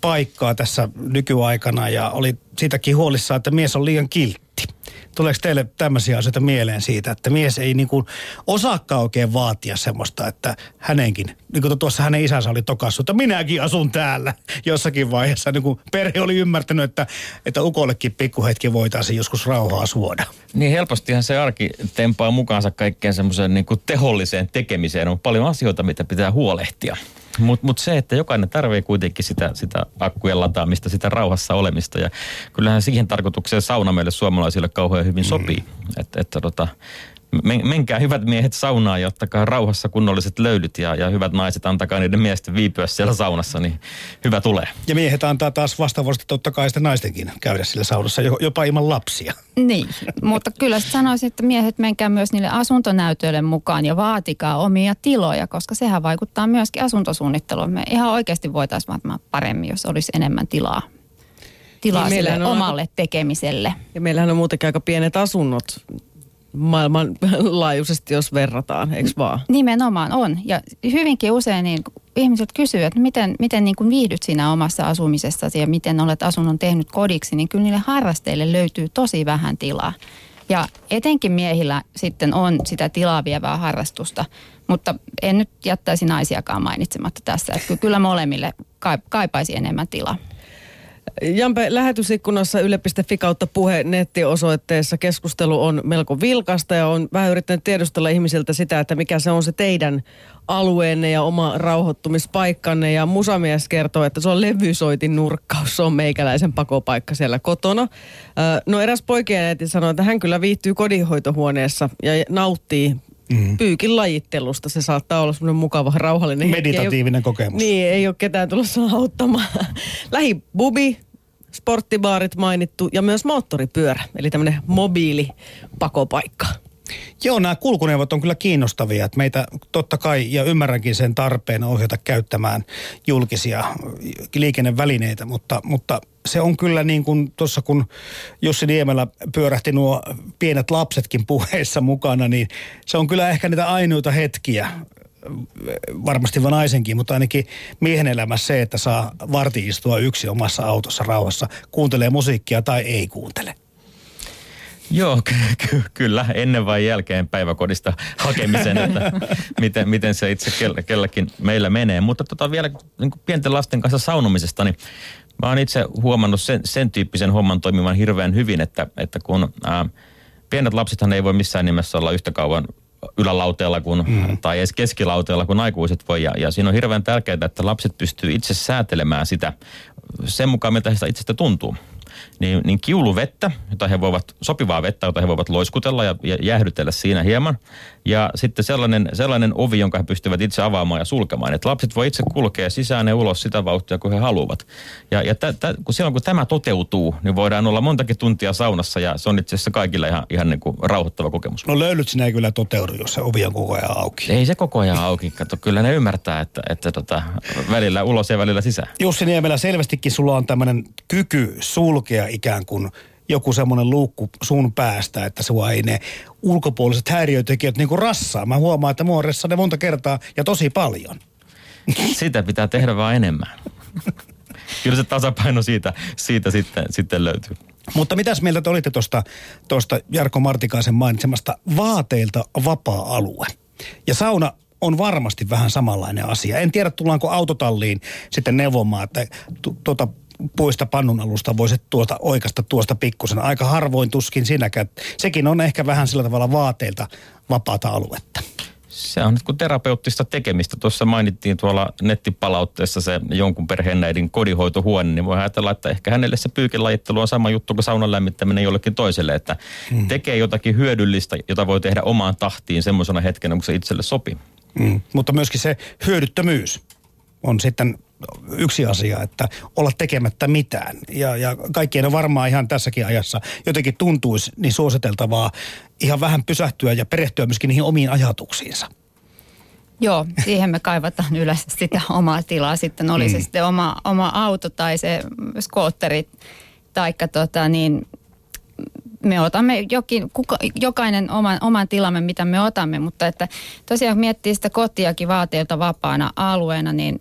paikkaa tässä nykyaikana ja oli siitäkin huolissaan, että mies on liian kiltti. Tuleeko teille tämmöisiä asioita mieleen siitä, että mies ei niin kuin osaakaan oikein vaatia semmoista, että hänenkin, niin kuin tuossa hänen isänsä oli tokassut, että minäkin asun täällä jossakin vaiheessa, niin kuin perhe oli ymmärtänyt, että, että ukollekin pikkuhetki voitaisiin joskus rauhaa suoda. Niin helpostihan se arki tempaa mukaansa kaikkeen semmoiseen niin teholliseen tekemiseen. On paljon asioita, mitä pitää huolehtia. Mutta mut se, että jokainen tarvii kuitenkin sitä, sitä akkujen lataamista, sitä rauhassa olemista. Ja kyllähän siihen tarkoitukseen sauna meille suomalaisille kauhean hyvin sopii. Mm. Että, että tota, men, menkää hyvät miehet saunaan ja ottakaa rauhassa kunnolliset löydyt ja, ja hyvät naiset, antakaa niiden miesten viipyä siellä saunassa, niin hyvä tulee. Ja miehet antaa taas vastaavasti totta kai sitten naistenkin käydä sillä saunassa, jo- jopa ilman lapsia. Niin, mutta kyllä sanoisin, että miehet menkää myös niille asuntonäytöille mukaan ja vaatikaa omia tiloja, koska sehän vaikuttaa myöskin asuntosuunnitteluun. Me ihan oikeasti voitaisiin varmaan paremmin, jos olisi enemmän tilaa, tilaa Niin, sille on omalle tekemiselle. Ja meillähän on muutenkin aika pienet asunnot maailmanlaajuisesti, jos verrataan, eikö vaan? Nimenomaan on. Ja hyvinkin usein niin ihmiset kysyy, että miten, miten niin kuin viihdyt siinä omassa asumisessasi ja miten olet asunnon tehnyt kodiksi, niin kyllä niille harrasteille löytyy tosi vähän tilaa. Ja etenkin miehillä sitten on sitä tilaa vievää harrastusta, mutta en nyt jättäisi naisiakaan mainitsematta tässä, että kyllä molemmille kaipaisi enemmän tilaa. Jampe, lähetysikkunassa yle.fi kautta puhe nettiosoitteessa keskustelu on melko vilkasta ja on vähän yrittänyt tiedustella ihmisiltä sitä, että mikä se on se teidän alueenne ja oma rauhoittumispaikkanne. Ja musamies kertoo, että se on levysoitin nurkkaus, se on meikäläisen pakopaikka siellä kotona. No eräs poikien äiti sanoi, että hän kyllä viihtyy kodinhoitohuoneessa ja nauttii mm. pyykin lajittelusta. Se saattaa olla semmoinen mukava, rauhallinen Meditatiivinen hetki. kokemus. Niin, ei ole ketään tulossa auttamaan. Lähibubi, sporttibaarit mainittu ja myös moottoripyörä, eli tämmöinen mobiili pakopaikka. Joo, nämä kulkuneuvot on kyllä kiinnostavia. Että meitä totta kai, ja ymmärränkin sen tarpeen ohjata käyttämään julkisia liikennevälineitä, mutta, mutta se on kyllä niin kuin tuossa kun Jussi Niemelä pyörähti nuo pienet lapsetkin puheissa mukana, niin se on kyllä ehkä niitä ainoita hetkiä, varmasti vain naisenkin, mutta ainakin miehen elämässä se, että saa varti istua yksi omassa autossa rauhassa, kuuntelee musiikkia tai ei kuuntele. Joo, ky- ky- kyllä, ennen vai jälkeen päiväkodista hakemisen, että miten, miten se itse kellekin meillä menee. Mutta tota vielä niin pienten lasten kanssa saunomisesta, niin mä oon itse huomannut sen, sen tyyppisen homman toimivan hirveän hyvin, että, että kun ää, pienet lapsethan ei voi missään nimessä olla yhtä kauan ylälauteella kuin, mm. tai edes keskilauteella kuin aikuiset voi. Ja, ja siinä on hirveän tärkeää, että lapset pystyy itse säätelemään sitä sen mukaan, mitä heistä itsestä tuntuu niin, niin kiuluvettä, jota he voivat, sopivaa vettä, jota he voivat loiskutella ja, ja jäähdytellä siinä hieman. Ja sitten sellainen, sellainen ovi, jonka he pystyvät itse avaamaan ja sulkemaan. Että lapset voi itse kulkea sisään ja ulos sitä vauhtia, kun he haluavat. Ja, ja tä, tä, kun silloin kun tämä toteutuu, niin voidaan olla montakin tuntia saunassa ja se on itse asiassa kaikille ihan, ihan niin kuin rauhoittava kokemus. No löylyt sinä ei kyllä toteudu, jos se ovi on koko ajan auki. Ei se koko ajan auki. Kato, kyllä ne ymmärtää, että, että tota, välillä ulos ja välillä sisään. Jussi Niemelä, selvästikin sulla on tämmöinen kyky sulkea ikään kuin joku semmoinen luukku sun päästä, että sua ei ne ulkopuoliset häiriötekijät niinku rassaa. Mä huomaan, että mua ne monta kertaa ja tosi paljon. Sitä pitää tehdä vaan enemmän. Kyllä se tasapaino siitä, siitä sitten, sitten löytyy. Mutta mitäs mieltä te olitte tuosta tosta Jarkko Martikaisen mainitsemasta vaateilta vapaa-alue? Ja sauna on varmasti vähän samanlainen asia. En tiedä, tullaanko autotalliin sitten neuvomaan, että tuota puista pannun alusta voisit tuota oikasta tuosta pikkusen. Aika harvoin tuskin sinäkään. Sekin on ehkä vähän sillä tavalla vaateilta vapaata aluetta. Se on nyt kuin terapeuttista tekemistä. Tuossa mainittiin tuolla nettipalautteessa se jonkun perheenäidin kodinhoitohuone, niin voi ajatella, että ehkä hänelle se pyykinlajittelu on sama juttu kuin saunan lämmittäminen jollekin toiselle, että mm. tekee jotakin hyödyllistä, jota voi tehdä omaan tahtiin semmoisena hetkenä, kun se itselle sopii. Mm. Mutta myöskin se hyödyttömyys on sitten yksi asia, että olla tekemättä mitään. Ja, ja kaikkien on varmaan ihan tässäkin ajassa jotenkin tuntuisi niin suositeltavaa ihan vähän pysähtyä ja perehtyä myöskin niihin omiin ajatuksiinsa. Joo, siihen me kaivataan yleensä sitä omaa tilaa. Sitten oli mm. se sitten oma, oma auto tai se skootteri, taikka tota niin, me otamme jokin, kuka, jokainen oman, oman tilamme, mitä me otamme, mutta että tosiaan kun miettii sitä kotiakin vaateilta vapaana alueena, niin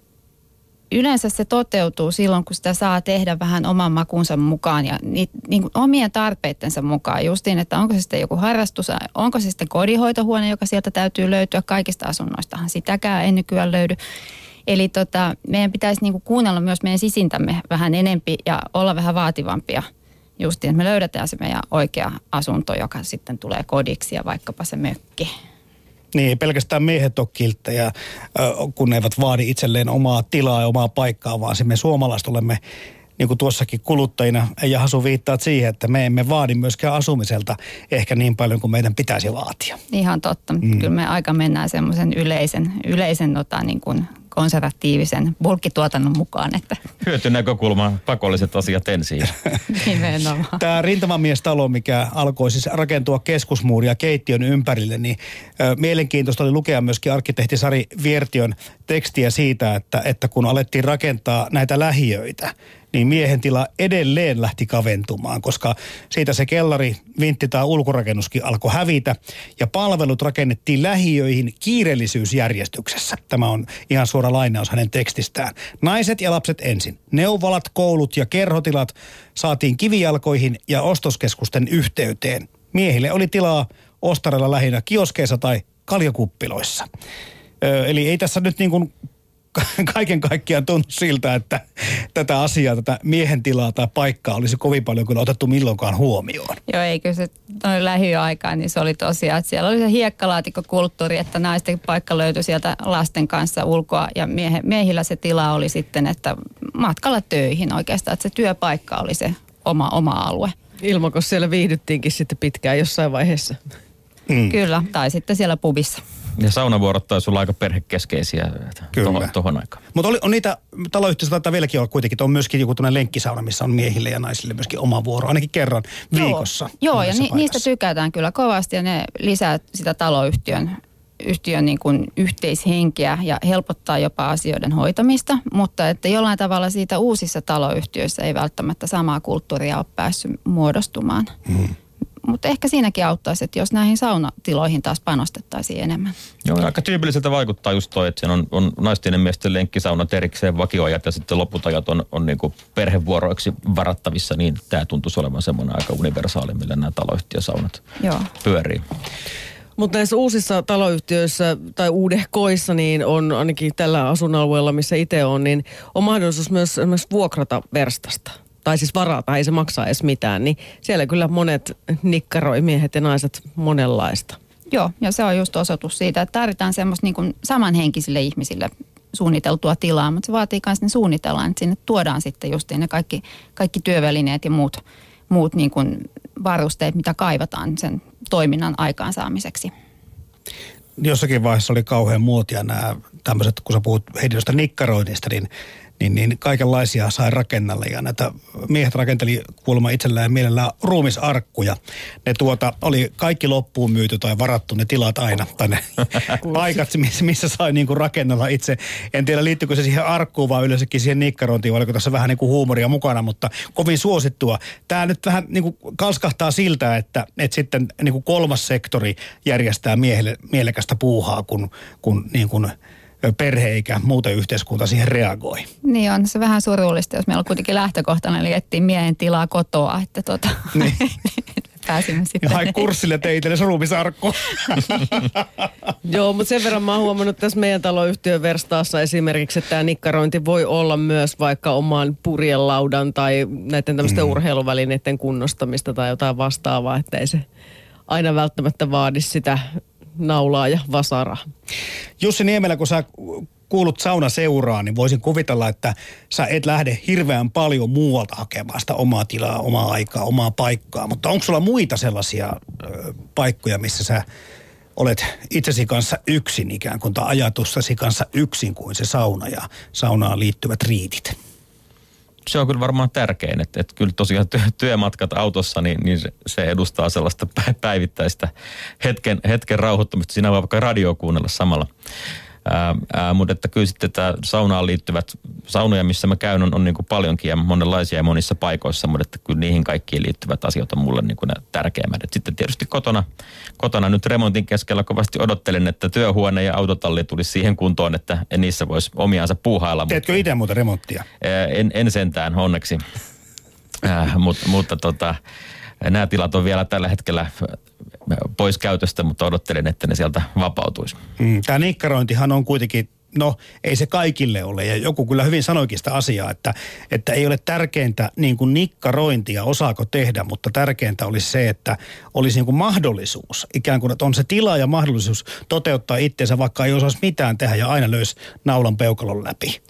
yleensä se toteutuu silloin, kun sitä saa tehdä vähän oman makunsa mukaan ja niitä, niin kuin omien tarpeittensa mukaan. Justiin, että onko se sitten joku harrastus, onko se sitten kodinhoitohuone, joka sieltä täytyy löytyä kaikista asunnoistahan. Sitäkään ei nykyään löydy. Eli tota, meidän pitäisi niin kuin kuunnella myös meidän sisintämme vähän enempi ja olla vähän vaativampia. Justiin, että me löydetään se meidän oikea asunto, joka sitten tulee kodiksi ja vaikkapa se mökki. Niin, pelkästään miehet on kilttejä, kun ne eivät vaadi itselleen omaa tilaa ja omaa paikkaa, vaan se me suomalaiset olemme niin kuin tuossakin kuluttajina, ja Hasu viittaa siihen, että me emme vaadi myöskään asumiselta ehkä niin paljon kuin meidän pitäisi vaatia. Ihan totta. Mm. Kyllä me aika mennään semmoisen yleisen, yleisen tota, niin kuin konservatiivisen bulkkituotannon mukaan. Että. Hyötynäkökulma, pakolliset asiat ensin. Nimenomaan. Tämä rintamamiestalo, mikä alkoi siis rakentua keskusmuuria keittiön ympärille, niin ö, mielenkiintoista oli lukea myöskin arkkitehti Sari Viertion tekstiä siitä, että, että kun alettiin rakentaa näitä lähiöitä, niin miehen tila edelleen lähti kaventumaan, koska siitä se kellari, vintti tai ulkorakennuskin alkoi hävitä ja palvelut rakennettiin lähiöihin kiireellisyysjärjestyksessä. Tämä on ihan suora lainaus hänen tekstistään. Naiset ja lapset ensin. Neuvolat, koulut ja kerhotilat saatiin kivijalkoihin ja ostoskeskusten yhteyteen Miehille oli tilaa ostarella lähinnä kioskeissa tai kaljakuppiloissa. Eli ei tässä nyt niin kuin kaiken kaikkiaan tunnu siltä, että tätä asiaa, tätä miehen tilaa tai paikkaa olisi kovin paljon kyllä otettu milloinkaan huomioon. Joo, eikö se noin lähiaikaan, niin se oli tosiaan, että siellä oli se hiekkalaatikkokulttuuri, että naisten paikka löytyi sieltä lasten kanssa ulkoa ja miehe, miehillä se tila oli sitten, että matkalla töihin oikeastaan, että se työpaikka oli se oma, oma alue. Ilmakos siellä viihdyttiinkin sitten pitkään jossain vaiheessa. Mm. Kyllä, tai sitten siellä pubissa. Ja saunavuorot taisi olla aika perhekeskeisiä tuohon, tuohon aikaan. Mutta on niitä, taloyhtiöissä taitaa vieläkin olla kuitenkin, että on myöskin joku tuonne lenkkisauna, missä on miehille ja naisille myöskin oma vuoro, ainakin kerran viikossa. Joo, joo ja ni, niistä tykätään kyllä kovasti ja ne lisää sitä taloyhtiön yhtiön niin kuin yhteishenkeä ja helpottaa jopa asioiden hoitamista, mutta että jollain tavalla siitä uusissa taloyhtiöissä ei välttämättä samaa kulttuuria ole päässyt muodostumaan. Hmm. Mutta ehkä siinäkin auttaisi, että jos näihin saunatiloihin taas panostettaisiin enemmän. Joo, aika tyypilliseltä vaikuttaa just toi, että siinä on, on naisten ja miesten lenkkisaunat erikseen vakioajat ja sitten loputajat on, on niin kuin perhevuoroiksi varattavissa, niin tämä tuntuisi olevan semmoinen aika universaali, millä nämä taloyhtiösaunat Joo. pyörii. Mutta näissä uusissa taloyhtiöissä tai uudehkoissa, niin on ainakin tällä asuinalueella, missä itse on, niin on mahdollisuus myös esimerkiksi vuokrata verstasta tai siis varata, ei se maksaa edes mitään, niin siellä kyllä monet nikkaroi miehet ja naiset monenlaista. Joo, ja se on just osoitus siitä, että tarvitaan semmoista niin kuin samanhenkisille ihmisille suunniteltua tilaa, mutta se vaatii myös ne suunnitellaan, että sinne tuodaan sitten just ne kaikki, kaikki työvälineet ja muut, muut niin kuin varusteet, mitä kaivataan sen toiminnan aikaansaamiseksi. Jossakin vaiheessa oli kauhean muotia nämä tämmöiset, kun sä puhut heidistä nikkaroinnista, niin niin, niin kaikenlaisia sai rakennalle ja näitä miehet rakenteli kuulemma itsellään mielellään ruumisarkkuja. Ne tuota, oli kaikki loppuun myyty tai varattu ne tilat aina, tai ne paikat, missä, missä sai niinku rakennella itse. En tiedä liittyykö se siihen arkkuun vai yleensäkin siihen nikkarointiin, vai oliko tässä vähän niinku huumoria mukana, mutta kovin suosittua. Tämä nyt vähän niinku kalskahtaa siltä, että, että sitten niinku kolmas sektori järjestää miehelle, mielekästä puuhaa, kun, kun niin kuin perhe eikä muuten yhteiskunta siihen reagoi. Niin on se vähän surullista, jos meillä on kuitenkin lähtökohtana, eli etsiä miehen tilaa kotoa, että tota, niin. pääsimme sitten. Hai kurssille teitä ruumisarkku. Joo, mutta sen verran mä oon huomannut tässä meidän taloyhtiön verstaassa esimerkiksi, että tämä nikkarointi voi olla myös vaikka oman purjelaudan tai näiden tämmöisten mm. urheiluvälineiden kunnostamista tai jotain vastaavaa, että ei se aina välttämättä vaadi sitä naulaa ja vasaraa. Jussi Niemelä, kun sä kuulut saunaseuraan, niin voisin kuvitella, että sä et lähde hirveän paljon muualta hakemaan sitä omaa tilaa, omaa aikaa, omaa paikkaa. Mutta onko sulla muita sellaisia ö, paikkoja, missä sä olet itsesi kanssa yksin ikään kuin, tai ajatustasi kanssa yksin kuin se sauna ja saunaan liittyvät riitit? Se on kyllä varmaan tärkein, että, että kyllä tosiaan työmatkat autossa, niin, niin se, se edustaa sellaista päivittäistä hetken, hetken rauhoittamista. Siinä voi vaikka radio kuunnella samalla. Ää, ää, mutta että kyllä sitten tämä saunaan liittyvät, saunoja missä mä käyn on, on niin kuin paljonkin ja monenlaisia ja monissa paikoissa, mutta että kyllä niihin kaikkiin liittyvät asiat on mulle niin kuin tärkeimmät. Et sitten tietysti kotona, kotona nyt remontin keskellä kovasti odottelen, että työhuone ja autotalli tulisi siihen kuntoon, että niissä voisi omiansa puuhailla. Teetkö itse muuten remonttia? En, en sentään onneksi, äh, mutta, mutta tota, nämä tilat on vielä tällä hetkellä pois käytöstä, mutta odottelen, että ne sieltä vapautuisi. Mm, Tämä nikkarointihan on kuitenkin no ei se kaikille ole. Ja joku kyllä hyvin sanoikin sitä asiaa, että, että ei ole tärkeintä niin kuin nikkarointia, osaako tehdä, mutta tärkeintä olisi se, että olisi niin kuin mahdollisuus. Ikään kuin, että on se tila ja mahdollisuus toteuttaa itseensä, vaikka ei osaisi mitään tehdä ja aina löysi naulan peukalon läpi.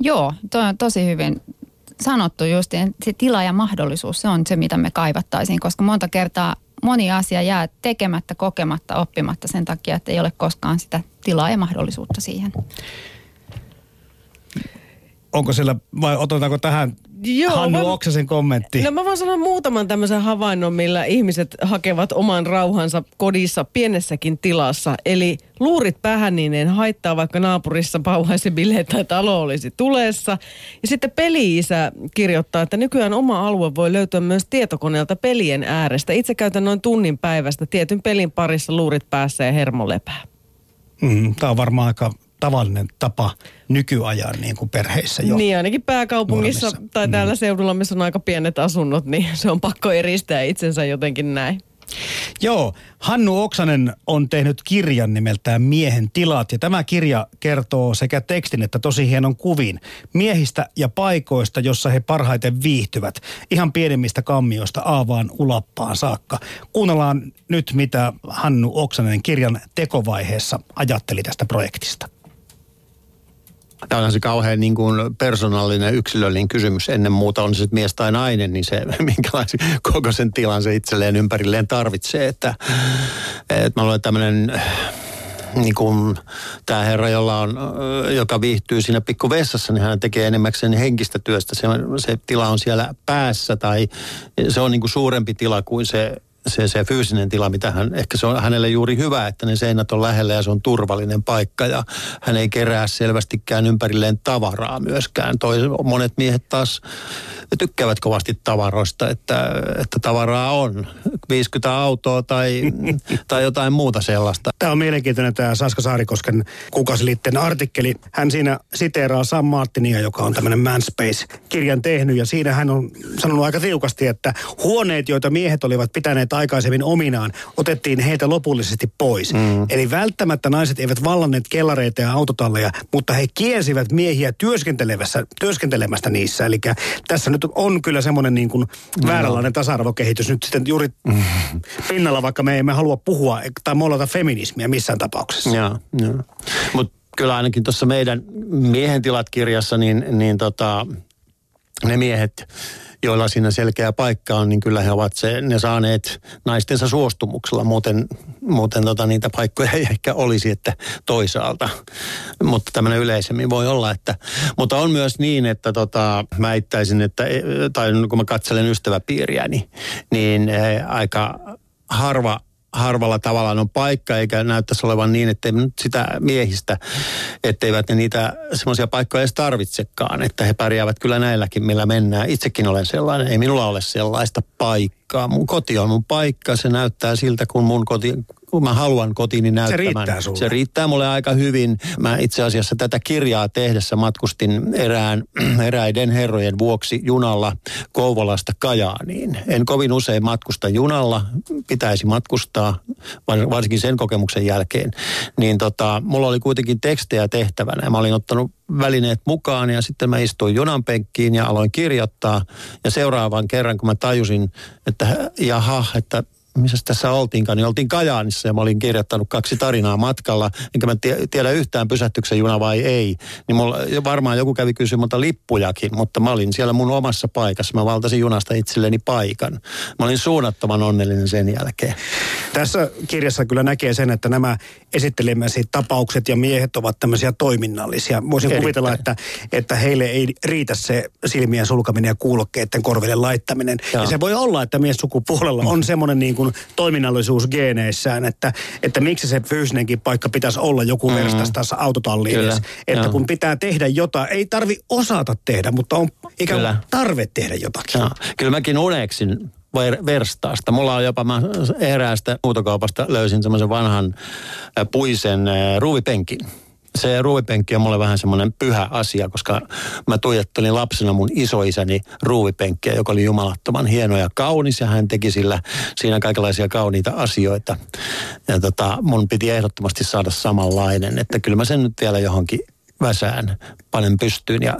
Joo, toi on tosi hyvin sanottu just, se tila ja mahdollisuus, se on se, mitä me kaivattaisiin, koska monta kertaa moni asia jää tekemättä, kokematta, oppimatta sen takia, että ei ole koskaan sitä tilaa ja mahdollisuutta siihen. Onko siellä, vai otetaanko tähän Joo, Hannu mä, Oksasen kommentti. No mä voin sanoa muutaman tämmöisen havainnon, millä ihmiset hakevat oman rauhansa kodissa pienessäkin tilassa. Eli luurit päähän niin en haittaa, vaikka naapurissa pauhaisi bileet tai talo olisi tulessa. Ja sitten peli-isä kirjoittaa, että nykyään oma alue voi löytyä myös tietokoneelta pelien äärestä. Itse käytän noin tunnin päivästä tietyn pelin parissa luurit päässä ja hermo lepää. Mm, Tämä on varmaan aika tavallinen tapa nykyajan niin kuin perheissä jo. Niin, ainakin pääkaupungissa tai täällä mm. seudulla, missä on aika pienet asunnot, niin se on pakko eristää itsensä jotenkin näin. Joo, Hannu Oksanen on tehnyt kirjan nimeltään Miehen tilat ja tämä kirja kertoo sekä tekstin että tosi hienon kuvin miehistä ja paikoista, jossa he parhaiten viihtyvät. Ihan pienemmistä kammioista aavaan ulappaan saakka. Kuunnellaan nyt, mitä Hannu Oksanen kirjan tekovaiheessa ajatteli tästä projektista. Tämä on se kauhean niin kuin persoonallinen yksilöllinen kysymys. Ennen muuta on se mies tai nainen, niin se minkälaisen koko sen tilan se itselleen ympärilleen tarvitsee. Että, että mä luulen tämmöinen niin kuin tämä herra, jolla on, joka viihtyy siinä pikku vessassa, niin hän tekee enimmäkseen henkistä työstä. Se, se tila on siellä päässä tai se on niin kuin suurempi tila kuin se se, se fyysinen tila, mitä hän, ehkä se on hänelle juuri hyvä, että ne seinät on lähellä ja se on turvallinen paikka ja hän ei kerää selvästikään ympärilleen tavaraa myöskään. Toi, monet miehet taas tykkäävät kovasti tavaroista, että, että tavaraa on. 50 autoa tai, tai jotain muuta sellaista. Tämä on mielenkiintoinen tämä Saska Saarikosken kuukausiliitteen artikkeli. Hän siinä siteeraa Sam Martinia, joka on tämmöinen Manspace-kirjan tehnyt ja siinä hän on sanonut aika tiukasti, että huoneet, joita miehet olivat pitäneet aikaisemmin ominaan, otettiin heitä lopullisesti pois. Mm. Eli välttämättä naiset eivät vallanneet kellareita ja autotalleja, mutta he kielsivät miehiä työskentelemässä, työskentelemästä niissä. Eli tässä nyt on kyllä semmoinen niin kuin vääränlainen tasa-arvokehitys nyt sitten juuri mm. pinnalla, vaikka me emme halua puhua tai mollata feminismiä missään tapauksessa. Joo, joo. Mutta kyllä ainakin tuossa meidän miehen tilat kirjassa, niin, niin tota, ne miehet, joilla siinä selkeä paikka on, niin kyllä he ovat se, ne saaneet naistensa suostumuksella. Muuten, muuten tota, niitä paikkoja ei ehkä olisi, että toisaalta. Mutta tämmöinen yleisemmin voi olla, että... Mutta on myös niin, että tota, mä ittäisin, että, tai kun mä katselen ystäväpiiriäni, niin eh, aika harva harvalla tavalla on paikka, eikä näyttäisi olevan niin, että sitä miehistä, etteivät ne niitä semmoisia paikkoja edes tarvitsekaan, että he pärjäävät kyllä näilläkin, millä mennään. Itsekin olen sellainen, ei minulla ole sellaista paikkaa. Mun koti on mun paikka, se näyttää siltä, kun mun koti, kun mä haluan kotiini näyttämään. Se riittää sulle. Se riittää mulle aika hyvin. Mä itse asiassa tätä kirjaa tehdessä matkustin erään, eräiden herrojen vuoksi junalla Kouvolasta Kajaaniin. En kovin usein matkusta junalla, pitäisi matkustaa, varsinkin sen kokemuksen jälkeen. Niin tota, mulla oli kuitenkin tekstejä tehtävänä ja mä olin ottanut välineet mukaan ja sitten mä istuin junan penkkiin ja aloin kirjoittaa. Ja seuraavan kerran, kun mä tajusin, että jaha, että missä tässä oltiinkaan, niin oltiin Kajaanissa ja mä olin kirjoittanut kaksi tarinaa matkalla, enkä mä tiedä yhtään pysähtyksen juna vai ei. Niin mulla, varmaan joku kävi kysyä monta lippujakin, mutta mä olin siellä mun omassa paikassa. Mä valtasin junasta itselleni paikan. Mä olin suunnattoman onnellinen sen jälkeen. Tässä kirjassa kyllä näkee sen, että nämä esittelemäsi tapaukset ja miehet ovat tämmöisiä toiminnallisia. Voisin Erittäin. kuvitella, että, että heille ei riitä se silmien sulkaminen ja kuulokkeiden korville laittaminen. Ja, ja se voi olla, että mies sukupuolella on semmoinen niin kuin toiminnallisuus geeneissään, että, että miksi se fyysinenkin paikka pitäisi olla joku mm. verstas tässä autotalliin Kyllä. Että Joo. kun pitää tehdä jotain, ei tarvi osata tehdä, mutta on ikään kuin tarve tehdä jotakin. Joo. Kyllä mäkin uneksin verstaasta. Mulla on jopa, mä eräästä muutokaupasta löysin semmoisen vanhan puisen ruuvipenkin se ruuvipenkki on mulle vähän semmoinen pyhä asia, koska mä tuijottelin lapsena mun isoisäni ruuvipenkkiä, joka oli jumalattoman hieno ja kaunis ja hän teki sillä siinä kaikenlaisia kauniita asioita. Ja tota, mun piti ehdottomasti saada samanlainen, että kyllä mä sen nyt vielä johonkin väsään panen pystyyn ja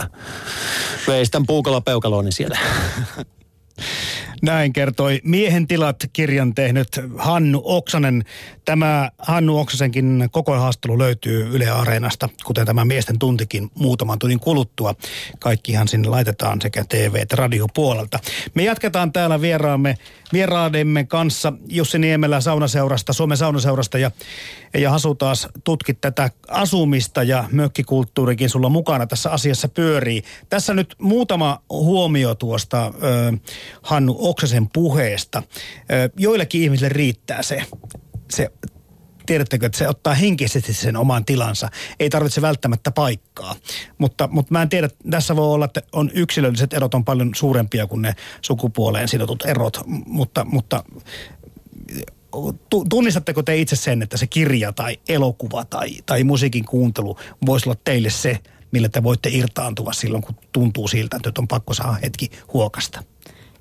veistän puukolla peukalooni siellä. Näin kertoi Miehen tilat kirjan tehnyt Hannu Oksanen. Tämä Hannu Oksasenkin koko haastelu löytyy Yle Areenasta, kuten tämä Miesten tuntikin muutaman tunnin kuluttua. Kaikkihan sinne laitetaan sekä TV- että radiopuolelta. Me jatketaan täällä vieraamme, vieraademme kanssa Jussi Niemelä Saunaseurasta, Suomen Saunaseurasta ja, ja Hasu taas tutkit tätä asumista ja mökkikulttuurikin sulla mukana tässä asiassa pyörii. Tässä nyt muutama huomio tuosta ö, Hannu Oksasen puheesta. Joillekin ihmisille riittää se, se tiedättekö, että se ottaa henkisesti sen oman tilansa. Ei tarvitse välttämättä paikkaa. Mutta, mutta mä en tiedä, tässä voi olla, että on yksilölliset erot on paljon suurempia kuin ne sukupuoleen sidotut erot. Mutta, mutta tunnistatteko te itse sen, että se kirja tai elokuva tai, tai musiikin kuuntelu voisi olla teille se, millä te voitte irtaantua silloin, kun tuntuu siltä, että nyt on pakko saada hetki huokasta?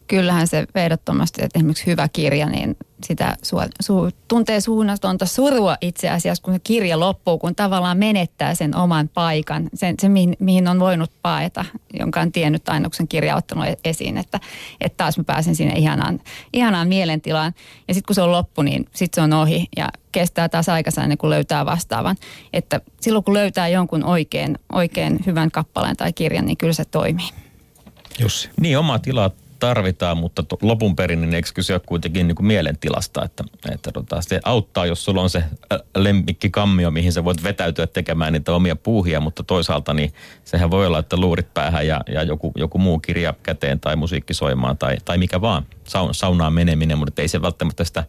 Kyllähän se ehdottomasti, että esimerkiksi hyvä kirja, niin sitä su, su, tuntee suunnatonta surua itse asiassa, kun se kirja loppuu, kun tavallaan menettää sen oman paikan, sen, se mihin, mihin on voinut paeta, jonka on tiennyt aina, kun sen kirja ottanut e-, esiin, että, että taas mä pääsen sinne ihanaan, ihanaan mielentilaan. Ja sitten kun se on loppu, niin sitten se on ohi ja kestää taas aikansa ennen kuin löytää vastaavan. Että silloin kun löytää jonkun oikein, oikein hyvän kappaleen tai kirjan, niin kyllä se toimii. Jussi. Niin, oma tila tarvitaan, mutta to, lopun perin niin eikö kysyä kuitenkin niin kuin mielentilasta, että, että tota, se auttaa, jos sulla on se lemmikki kammio, mihin sä voit vetäytyä tekemään niitä omia puuhia, mutta toisaalta niin sehän voi olla, että luurit päähän ja, ja joku, joku muu kirja käteen tai musiikki soimaan tai, tai mikä vaan, saun, saunaan meneminen, mutta ei se välttämättä sitä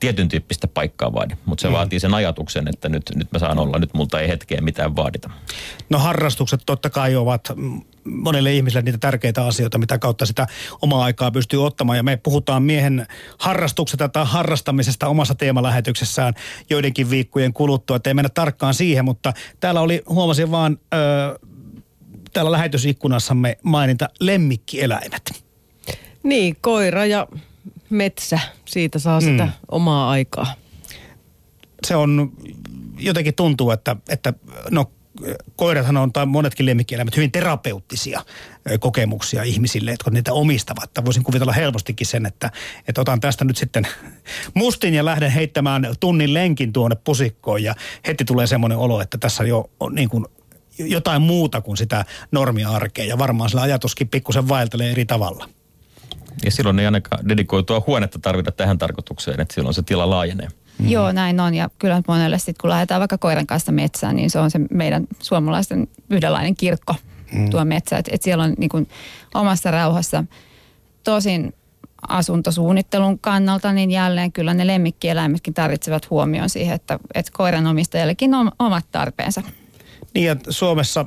tietyn tyyppistä paikkaa vaadi, mutta se mm. vaatii sen ajatuksen, että nyt, nyt mä saan olla, nyt multa ei hetkeä mitään vaadita. No harrastukset totta kai ovat monelle ihmiselle niitä tärkeitä asioita, mitä kautta sitä omaa aikaa pystyy ottamaan. Ja me puhutaan miehen harrastuksesta tai harrastamisesta omassa teemalähetyksessään joidenkin viikkojen kuluttua, että ei mennä tarkkaan siihen, mutta täällä oli, huomasin vaan, ö, täällä lähetysikkunassamme maininta lemmikkieläimet. Niin, koira ja metsä, siitä saa sitä mm. omaa aikaa. Se on, jotenkin tuntuu, että, että no koirathan on, tai monetkin lemmikkieläimet, hyvin terapeuttisia kokemuksia ihmisille, jotka niitä omistavat. Voisin kuvitella helpostikin sen, että, että otan tästä nyt sitten mustin ja lähden heittämään tunnin lenkin tuonne pusikkoon ja heti tulee semmoinen olo, että tässä jo on niin kuin jotain muuta kuin sitä normiarkea ja varmaan sillä ajatuskin pikkusen vaeltelee eri tavalla. Ja silloin ei ainakaan dedikoitua huonetta tarvita tähän tarkoitukseen, että silloin se tila laajenee. Mm. Joo, näin on. Ja kyllä monelle sitten, kun lähdetään vaikka koiran kanssa metsään, niin se on se meidän suomalaisten yhdenlainen kirkko, mm. tuo metsä. Että et siellä on niin kuin omassa rauhassa. Tosin asuntosuunnittelun kannalta, niin jälleen kyllä ne lemmikkieläimetkin tarvitsevat huomioon siihen, että, että koiran omistajallekin on omat tarpeensa. Niin ja Suomessa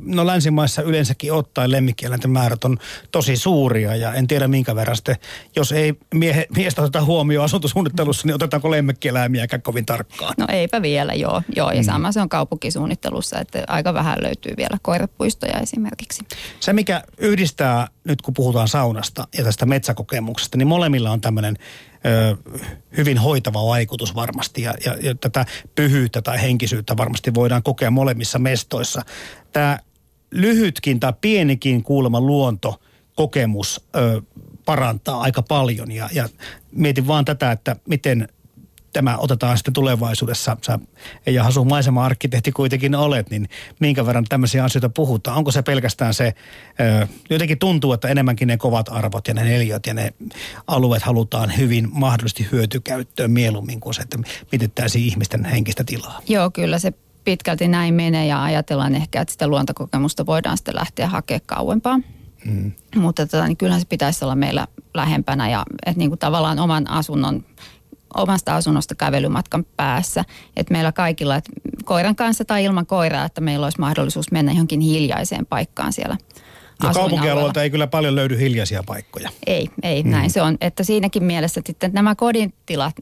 no länsimaissa yleensäkin ottaen lemmikkieläinten määrät on tosi suuria ja en tiedä minkä verran sitten, jos ei miehe, miestä oteta huomioon asuntosuunnittelussa, niin otetaanko lemmikkieläimiäkään kovin tarkkaan? No eipä vielä, joo. joo ja mm. sama se on kaupunkisuunnittelussa, että aika vähän löytyy vielä koirapuistoja esimerkiksi. Se, mikä yhdistää nyt kun puhutaan saunasta ja tästä metsäkokemuksesta, niin molemmilla on tämmöinen ö, hyvin hoitava vaikutus varmasti ja, ja, ja tätä pyhyyttä tai henkisyyttä varmasti voidaan kokea molemmissa mestoissa. Tämä lyhytkin tai pienikin kuulemma luonto kokemus ö, parantaa aika paljon ja, ja mietin vaan tätä, että miten tämä otetaan sitten tulevaisuudessa. Sä ja Hasu maisema-arkkitehti kuitenkin olet, niin minkä verran tämmöisiä asioita puhutaan? Onko se pelkästään se, jotenkin tuntuu, että enemmänkin ne kovat arvot ja ne neliöt ja ne alueet halutaan hyvin mahdollisesti hyötykäyttöön mieluummin kuin se, että mietittäisiin ihmisten henkistä tilaa. Joo, kyllä se pitkälti näin menee ja ajatellaan ehkä, että sitä luontokokemusta voidaan sitten lähteä hakemaan kauempaa. Mm. Mutta tota, niin kyllähän se pitäisi olla meillä lähempänä ja että niin kuin tavallaan oman asunnon omasta asunnosta kävelymatkan päässä. Että meillä kaikilla, että koiran kanssa tai ilman koiraa, että meillä olisi mahdollisuus mennä johonkin hiljaiseen paikkaan siellä ja kaupunkialueelta ei kyllä paljon löydy hiljaisia paikkoja. Ei, ei, mm. näin se on. Että siinäkin mielessä sitten nämä kodin tilat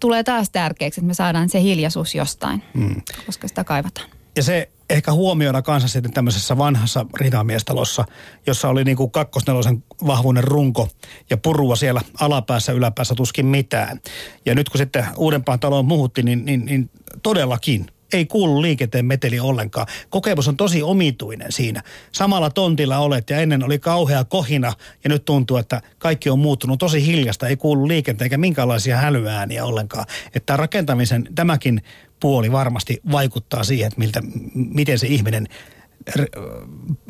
tulee taas tärkeäksi, että me saadaan se hiljaisuus jostain, mm. koska sitä kaivataan. Ja se ehkä huomiona kanssa sitten tämmöisessä vanhassa rinamiestalossa, jossa oli niin kuin kakkosnelosen vahvuinen runko ja purua siellä alapäässä, yläpäässä tuskin mitään. Ja nyt kun sitten uudempaan taloon muhutti, niin, niin, niin todellakin ei kuulu liikenteen meteli ollenkaan. Kokemus on tosi omituinen siinä. Samalla tontilla olet ja ennen oli kauhea kohina ja nyt tuntuu, että kaikki on muuttunut tosi hiljasta. Ei kuulu liikenteen eikä minkäänlaisia hälyääniä ollenkaan. Että rakentamisen tämäkin puoli varmasti vaikuttaa siihen, että miltä, miten se ihminen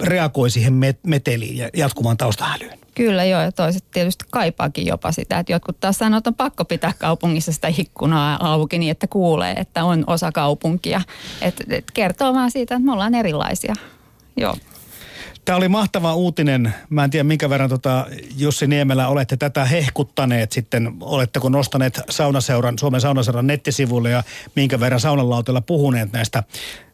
reagoi siihen meteliin ja jatkuvaan taustahälyyn. Kyllä joo, ja toiset tietysti kaipaakin jopa sitä, että jotkut taas sanoo, että on pakko pitää kaupungissa sitä ikkunaa auki niin, että kuulee, että on osa kaupunkia. Että et kertoo vaan siitä, että me ollaan erilaisia. Joo. Tämä oli mahtava uutinen. Mä en tiedä minkä verran tota Jussi Niemelä olette tätä hehkuttaneet sitten. Oletteko nostaneet saunaseuran, Suomen saunaseuran nettisivuille ja minkä verran saunalautella puhuneet näistä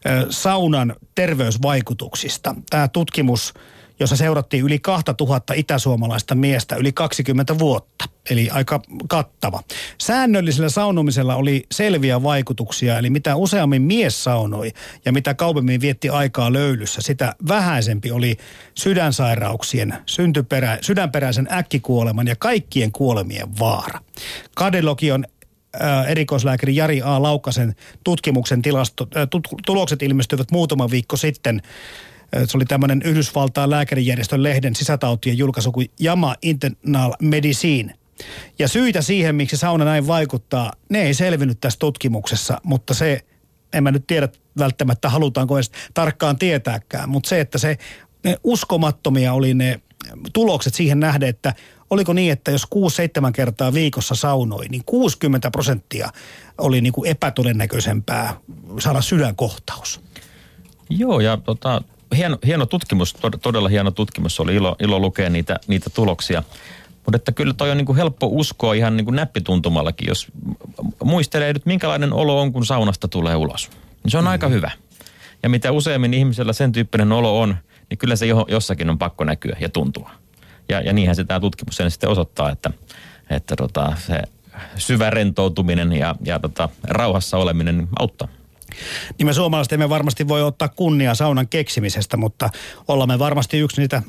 ö, saunan terveysvaikutuksista. Tämä tutkimus, jossa seurattiin yli 2000 itäsuomalaista miestä yli 20 vuotta – eli aika kattava. Säännöllisellä saunomisella oli selviä vaikutuksia, eli mitä useammin mies saunoi ja mitä kauemmin vietti aikaa löylyssä, sitä vähäisempi oli sydänsairauksien, syntyperä, sydänperäisen äkkikuoleman ja kaikkien kuolemien vaara. Kadelogion äh, erikoislääkäri Jari A. Laukkasen tutkimuksen tilasto, äh, tulokset ilmestyivät muutama viikko sitten. Äh, Se oli tämmöinen Yhdysvaltain lääkärijärjestön lehden sisätautien julkaisu kuin JAMA Internal Medicine. Ja syitä siihen, miksi sauna näin vaikuttaa, ne ei selvinnyt tässä tutkimuksessa, mutta se, en mä nyt tiedä välttämättä halutaanko edes tarkkaan tietääkään, mutta se, että se ne uskomattomia oli ne tulokset siihen nähden, että oliko niin, että jos 6-7 kertaa viikossa saunoi, niin 60 prosenttia oli niin kuin epätodennäköisempää saada sydänkohtaus. Joo, ja tota, hieno, hieno tutkimus, tod- todella hieno tutkimus. Oli ilo, ilo lukea niitä, niitä tuloksia. Mutta että kyllä toi on niin kuin helppo uskoa ihan niin kuin näppituntumallakin, jos muistelee nyt minkälainen olo on, kun saunasta tulee ulos. Niin se on mm. aika hyvä. Ja mitä useammin ihmisellä sen tyyppinen olo on, niin kyllä se jo, jossakin on pakko näkyä ja tuntua. Ja, ja niinhän se tämä tutkimus sen sitten osoittaa, että, että tota, se syvä rentoutuminen ja, ja tota, rauhassa oleminen auttaa. Niin me suomalaiset emme varmasti voi ottaa kunniaa saunan keksimisestä, mutta ollaan me varmasti yksi niitä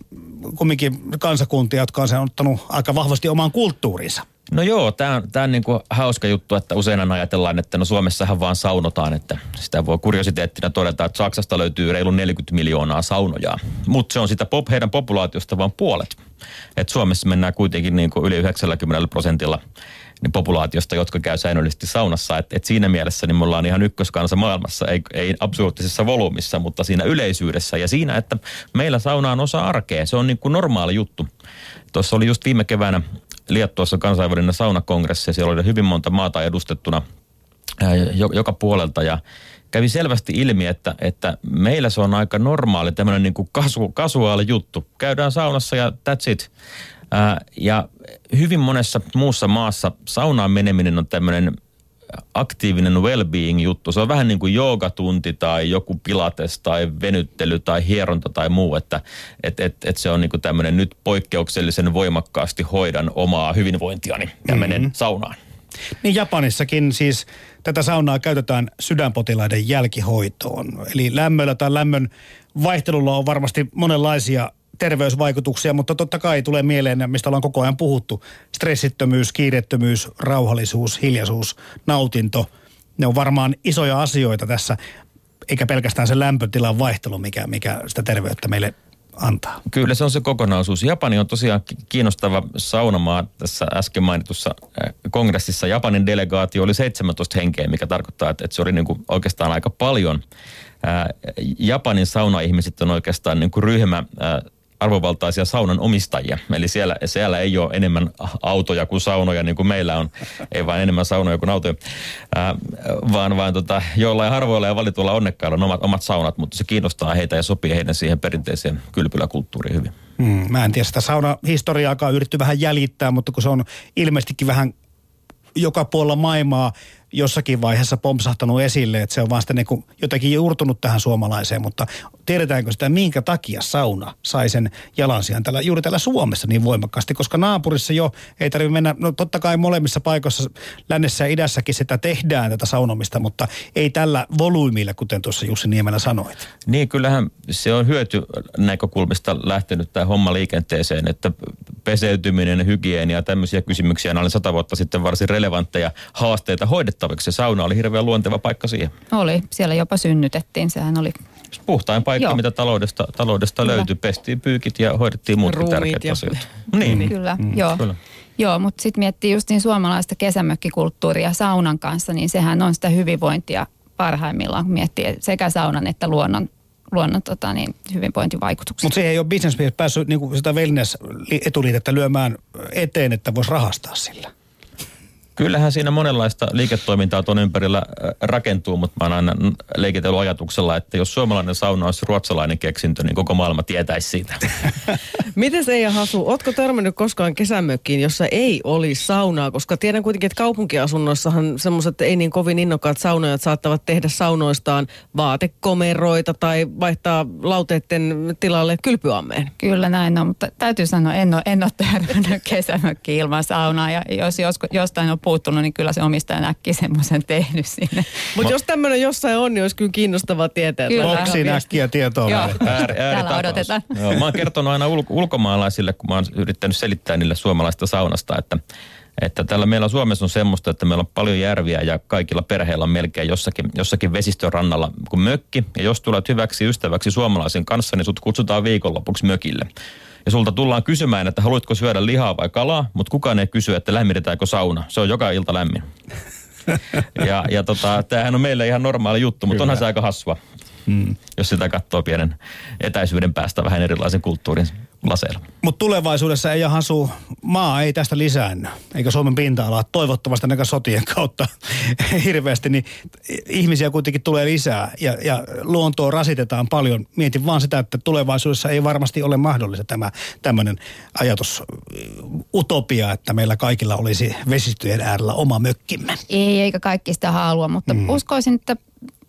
kumminkin kansakuntia, jotka on sen ottanut aika vahvasti omaan kulttuuriinsa. No joo, tämä on, tää on niinku hauska juttu, että usein ajatellaan, että no Suomessahan vaan saunotaan, että sitä voi kuriositeettina todeta, että Saksasta löytyy reilu 40 miljoonaa saunojaa. Mutta se on sitä pop, heidän populaatiosta vain puolet. Et Suomessa mennään kuitenkin niinku yli 90 prosentilla niin populaatiosta, jotka käy säännöllisesti saunassa. Et, et siinä mielessä niin me ollaan ihan ykköskansa maailmassa, ei, ei absoluuttisessa volyymissa, mutta siinä yleisyydessä ja siinä, että meillä sauna on osa arkea. Se on niin kuin normaali juttu. Tuossa oli just viime keväänä Liettuassa kansainvälinen saunakongressi ja siellä oli hyvin monta maata edustettuna joka puolelta ja kävi selvästi ilmi, että, että meillä se on aika normaali tämmöinen niin kuin kasu, kasuaali juttu. Käydään saunassa ja that's it. Ää, ja hyvin monessa muussa maassa saunaan meneminen on tämmöinen aktiivinen well-being juttu. Se on vähän niin kuin joogatunti tai joku pilates tai venyttely tai hieronta tai muu, että et, et, et se on niin kuin tämmöinen nyt poikkeuksellisen voimakkaasti hoidan omaa hyvinvointiani ja menen mm-hmm. saunaan. Niin Japanissakin siis tätä saunaa käytetään sydänpotilaiden jälkihoitoon. Eli lämmöllä tai lämmön vaihtelulla on varmasti monenlaisia terveysvaikutuksia, mutta totta kai tulee mieleen, mistä ollaan koko ajan puhuttu. Stressittömyys, kiirettömyys, rauhallisuus, hiljaisuus, nautinto. Ne on varmaan isoja asioita tässä, eikä pelkästään se lämpötilan vaihtelu, mikä, mikä sitä terveyttä meille antaa. Kyllä se on se kokonaisuus. Japani on tosiaan ki- kiinnostava saunamaa tässä äsken mainitussa äh, kongressissa. Japanin delegaatio oli 17 henkeä, mikä tarkoittaa, että, se oli niin kuin oikeastaan aika paljon. Ää, Japanin saunaihmiset on oikeastaan niin kuin ryhmä ää, arvovaltaisia saunan omistajia. Eli siellä, siellä ei ole enemmän autoja kuin saunoja, niin kuin meillä on. Ei vain enemmän saunoja kuin autoja, ää, vaan, vaan tota, jollain harvoilla ja valituilla onnekkailla on omat, omat saunat, mutta se kiinnostaa heitä ja sopii heidän siihen perinteiseen kylpyläkulttuuriin hyvin. Hmm, mä en tiedä sitä saunahistoriaakaan yritetty vähän jäljittää, mutta kun se on ilmeisestikin vähän joka puolella maailmaa jossakin vaiheessa pompsahtanut esille, että se on sitten niin jotenkin juurtunut tähän suomalaiseen, mutta tiedetäänkö sitä, minkä takia sauna sai sen jalansijan tällä, juuri täällä Suomessa niin voimakkaasti, koska naapurissa jo ei tarvitse mennä, no totta kai molemmissa paikoissa, lännessä ja idässäkin sitä tehdään tätä saunomista, mutta ei tällä volyymillä, kuten tuossa Jussi Niemelä sanoit. Niin, kyllähän se on hyöty näkökulmista lähtenyt tämä homma liikenteeseen, että peseytyminen, hygienia ja tämmöisiä kysymyksiä, nämä oli sata vuotta sitten varsin relevantteja haasteita hoidettaviksi. Ja sauna oli hirveän luonteva paikka siihen. Oli, siellä jopa synnytettiin, sehän oli Puhtain paikka, Joo. mitä taloudesta, taloudesta Kyllä. löytyi. Pestiin pyykit ja hoidettiin muutkin Ruumiit tärkeät ja- asiat. Niin, niin. Kyllä, mm, joo. Kyllä. Joo, mutta sitten miettii just niin suomalaista kesämökkikulttuuria saunan kanssa, niin sehän on sitä hyvinvointia parhaimmillaan, kun miettii sekä saunan että luonnon, luonnon tota, niin, hyvinvointivaikutuksia. Mutta siihen ei ole businessmies päässyt niin sitä wellness-etuliitettä lyömään eteen, että voisi rahastaa sillä. Kyllähän siinä monenlaista liiketoimintaa tuon ympärillä äh, rakentuu, mutta mä oon aina leikitellyt ajatuksella, että jos suomalainen sauna olisi ruotsalainen keksintö, niin koko maailma tietäisi siitä. Miten Eija Hasu, ootko törmännyt koskaan kesämökkiin, jossa ei olisi saunaa? Koska tiedän kuitenkin, että kaupunkiasunnoissahan semmoiset ei niin kovin innokkaat saunojat saattavat tehdä saunoistaan vaatekomeroita tai vaihtaa lauteiden tilalle kylpyammeen. Kyllä näin on, mutta täytyy sanoa, en ole, en ole törmännyt kesämökkiin ilman saunaa. Ja jos josko, jostain on puuttunut, niin kyllä se omistaja näkki semmoisen tehnyt sinne. Mutta jos tämmöinen jossain on, niin olisi kyllä kiinnostavaa tietää. että Kyllä. Onko siinä äkkiä tietoa? Joo. Ääri, Täällä ääritapaus. odotetaan. Joo, mä oon kertonut aina ul- ulkomaalaisille, kun mä oon yrittänyt selittää niille suomalaista saunasta, että, että täällä meillä Suomessa on semmoista, että meillä on paljon järviä ja kaikilla perheillä on melkein jossakin, jossakin vesistön rannalla kuin mökki. Ja jos tulet hyväksi ystäväksi suomalaisen kanssa, niin sut kutsutaan viikonlopuksi mökille. Ja sulta tullaan kysymään, että haluatko syödä lihaa vai kalaa, mutta kukaan ei kysy, että lämmitetäänkö sauna. Se on joka ilta lämmin. ja ja tota, tämähän on meille ihan normaali juttu, mutta onhan se aika hassua, mm. jos sitä katsoo pienen etäisyyden päästä vähän erilaisen kulttuurin laseilla. Mutta tulevaisuudessa ei hasu, maa ei tästä lisäänny, eikä Suomen pinta-alaa toivottavasti ainakaan sotien kautta hirveästi, niin ihmisiä kuitenkin tulee lisää ja, ja luontoa rasitetaan paljon. Mietin vaan sitä, että tulevaisuudessa ei varmasti ole mahdollista tämä tämmöinen ajatus utopia, että meillä kaikilla olisi vesistöjen äärellä oma mökkimme. Ei, eikä kaikki sitä halua, mutta mm. uskoisin, että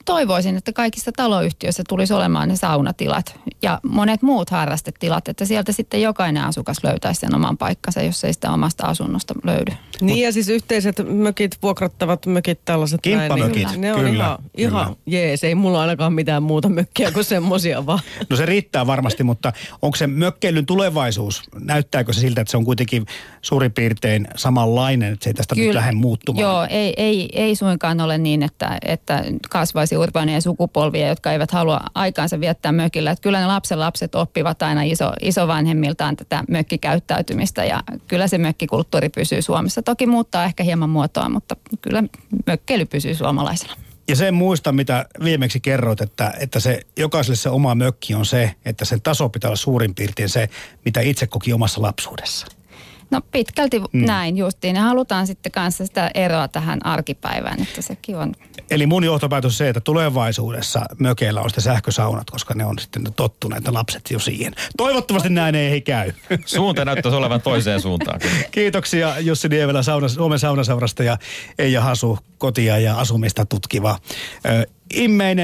toivoisin, että kaikissa taloyhtiöissä tulisi olemaan ne saunatilat ja monet muut harrastetilat, että sieltä sitten jokainen asukas löytäisi sen oman paikkansa, jos ei sitä omasta asunnosta löydy. Niin ja siis yhteiset mökit, vuokrattavat mökit, tällaiset Kimppamökit, näin, niin ne on kyllä, ihan, ihan kyllä. jees. Ei mulla ainakaan mitään muuta mökkiä kuin semmosia vaan. No se riittää varmasti, mutta onko se mökkeilyn tulevaisuus, näyttääkö se siltä, että se on kuitenkin suurin piirtein samanlainen, että se ei tästä nyt lähde muuttumaan? Joo, ei, ei, ei suinkaan ole niin, että, että kasvaisi urbaaneja sukupolvia, jotka eivät halua aikaansa viettää mökillä. Että kyllä ne lapsen lapset oppivat aina iso, isovanhemmiltaan tätä mökkikäyttäytymistä ja kyllä se mökkikulttuuri pysyy Suomessa. Toki muuttaa ehkä hieman muotoa, mutta kyllä mökkeily pysyy suomalaisena. Ja sen muista, mitä viimeksi kerroit, että, että se jokaiselle se oma mökki on se, että sen taso pitää olla suurin piirtein se, mitä itse koki omassa lapsuudessa. No pitkälti mm. näin justiin. Ja halutaan sitten kanssa sitä eroa tähän arkipäivään, että sekin on Eli mun johtopäätös on se, että tulevaisuudessa mökeillä on sitten sähkösaunat, koska ne on sitten tottuneet ne lapset jo siihen. Toivottavasti näin ei käy. Suunta näyttäisi olevan toiseen suuntaan. Kiitoksia Jussi Niemelä sauna, Suomen saunaseurasta ja Eija Hasu kotia ja asumista tutkiva ö, immeinen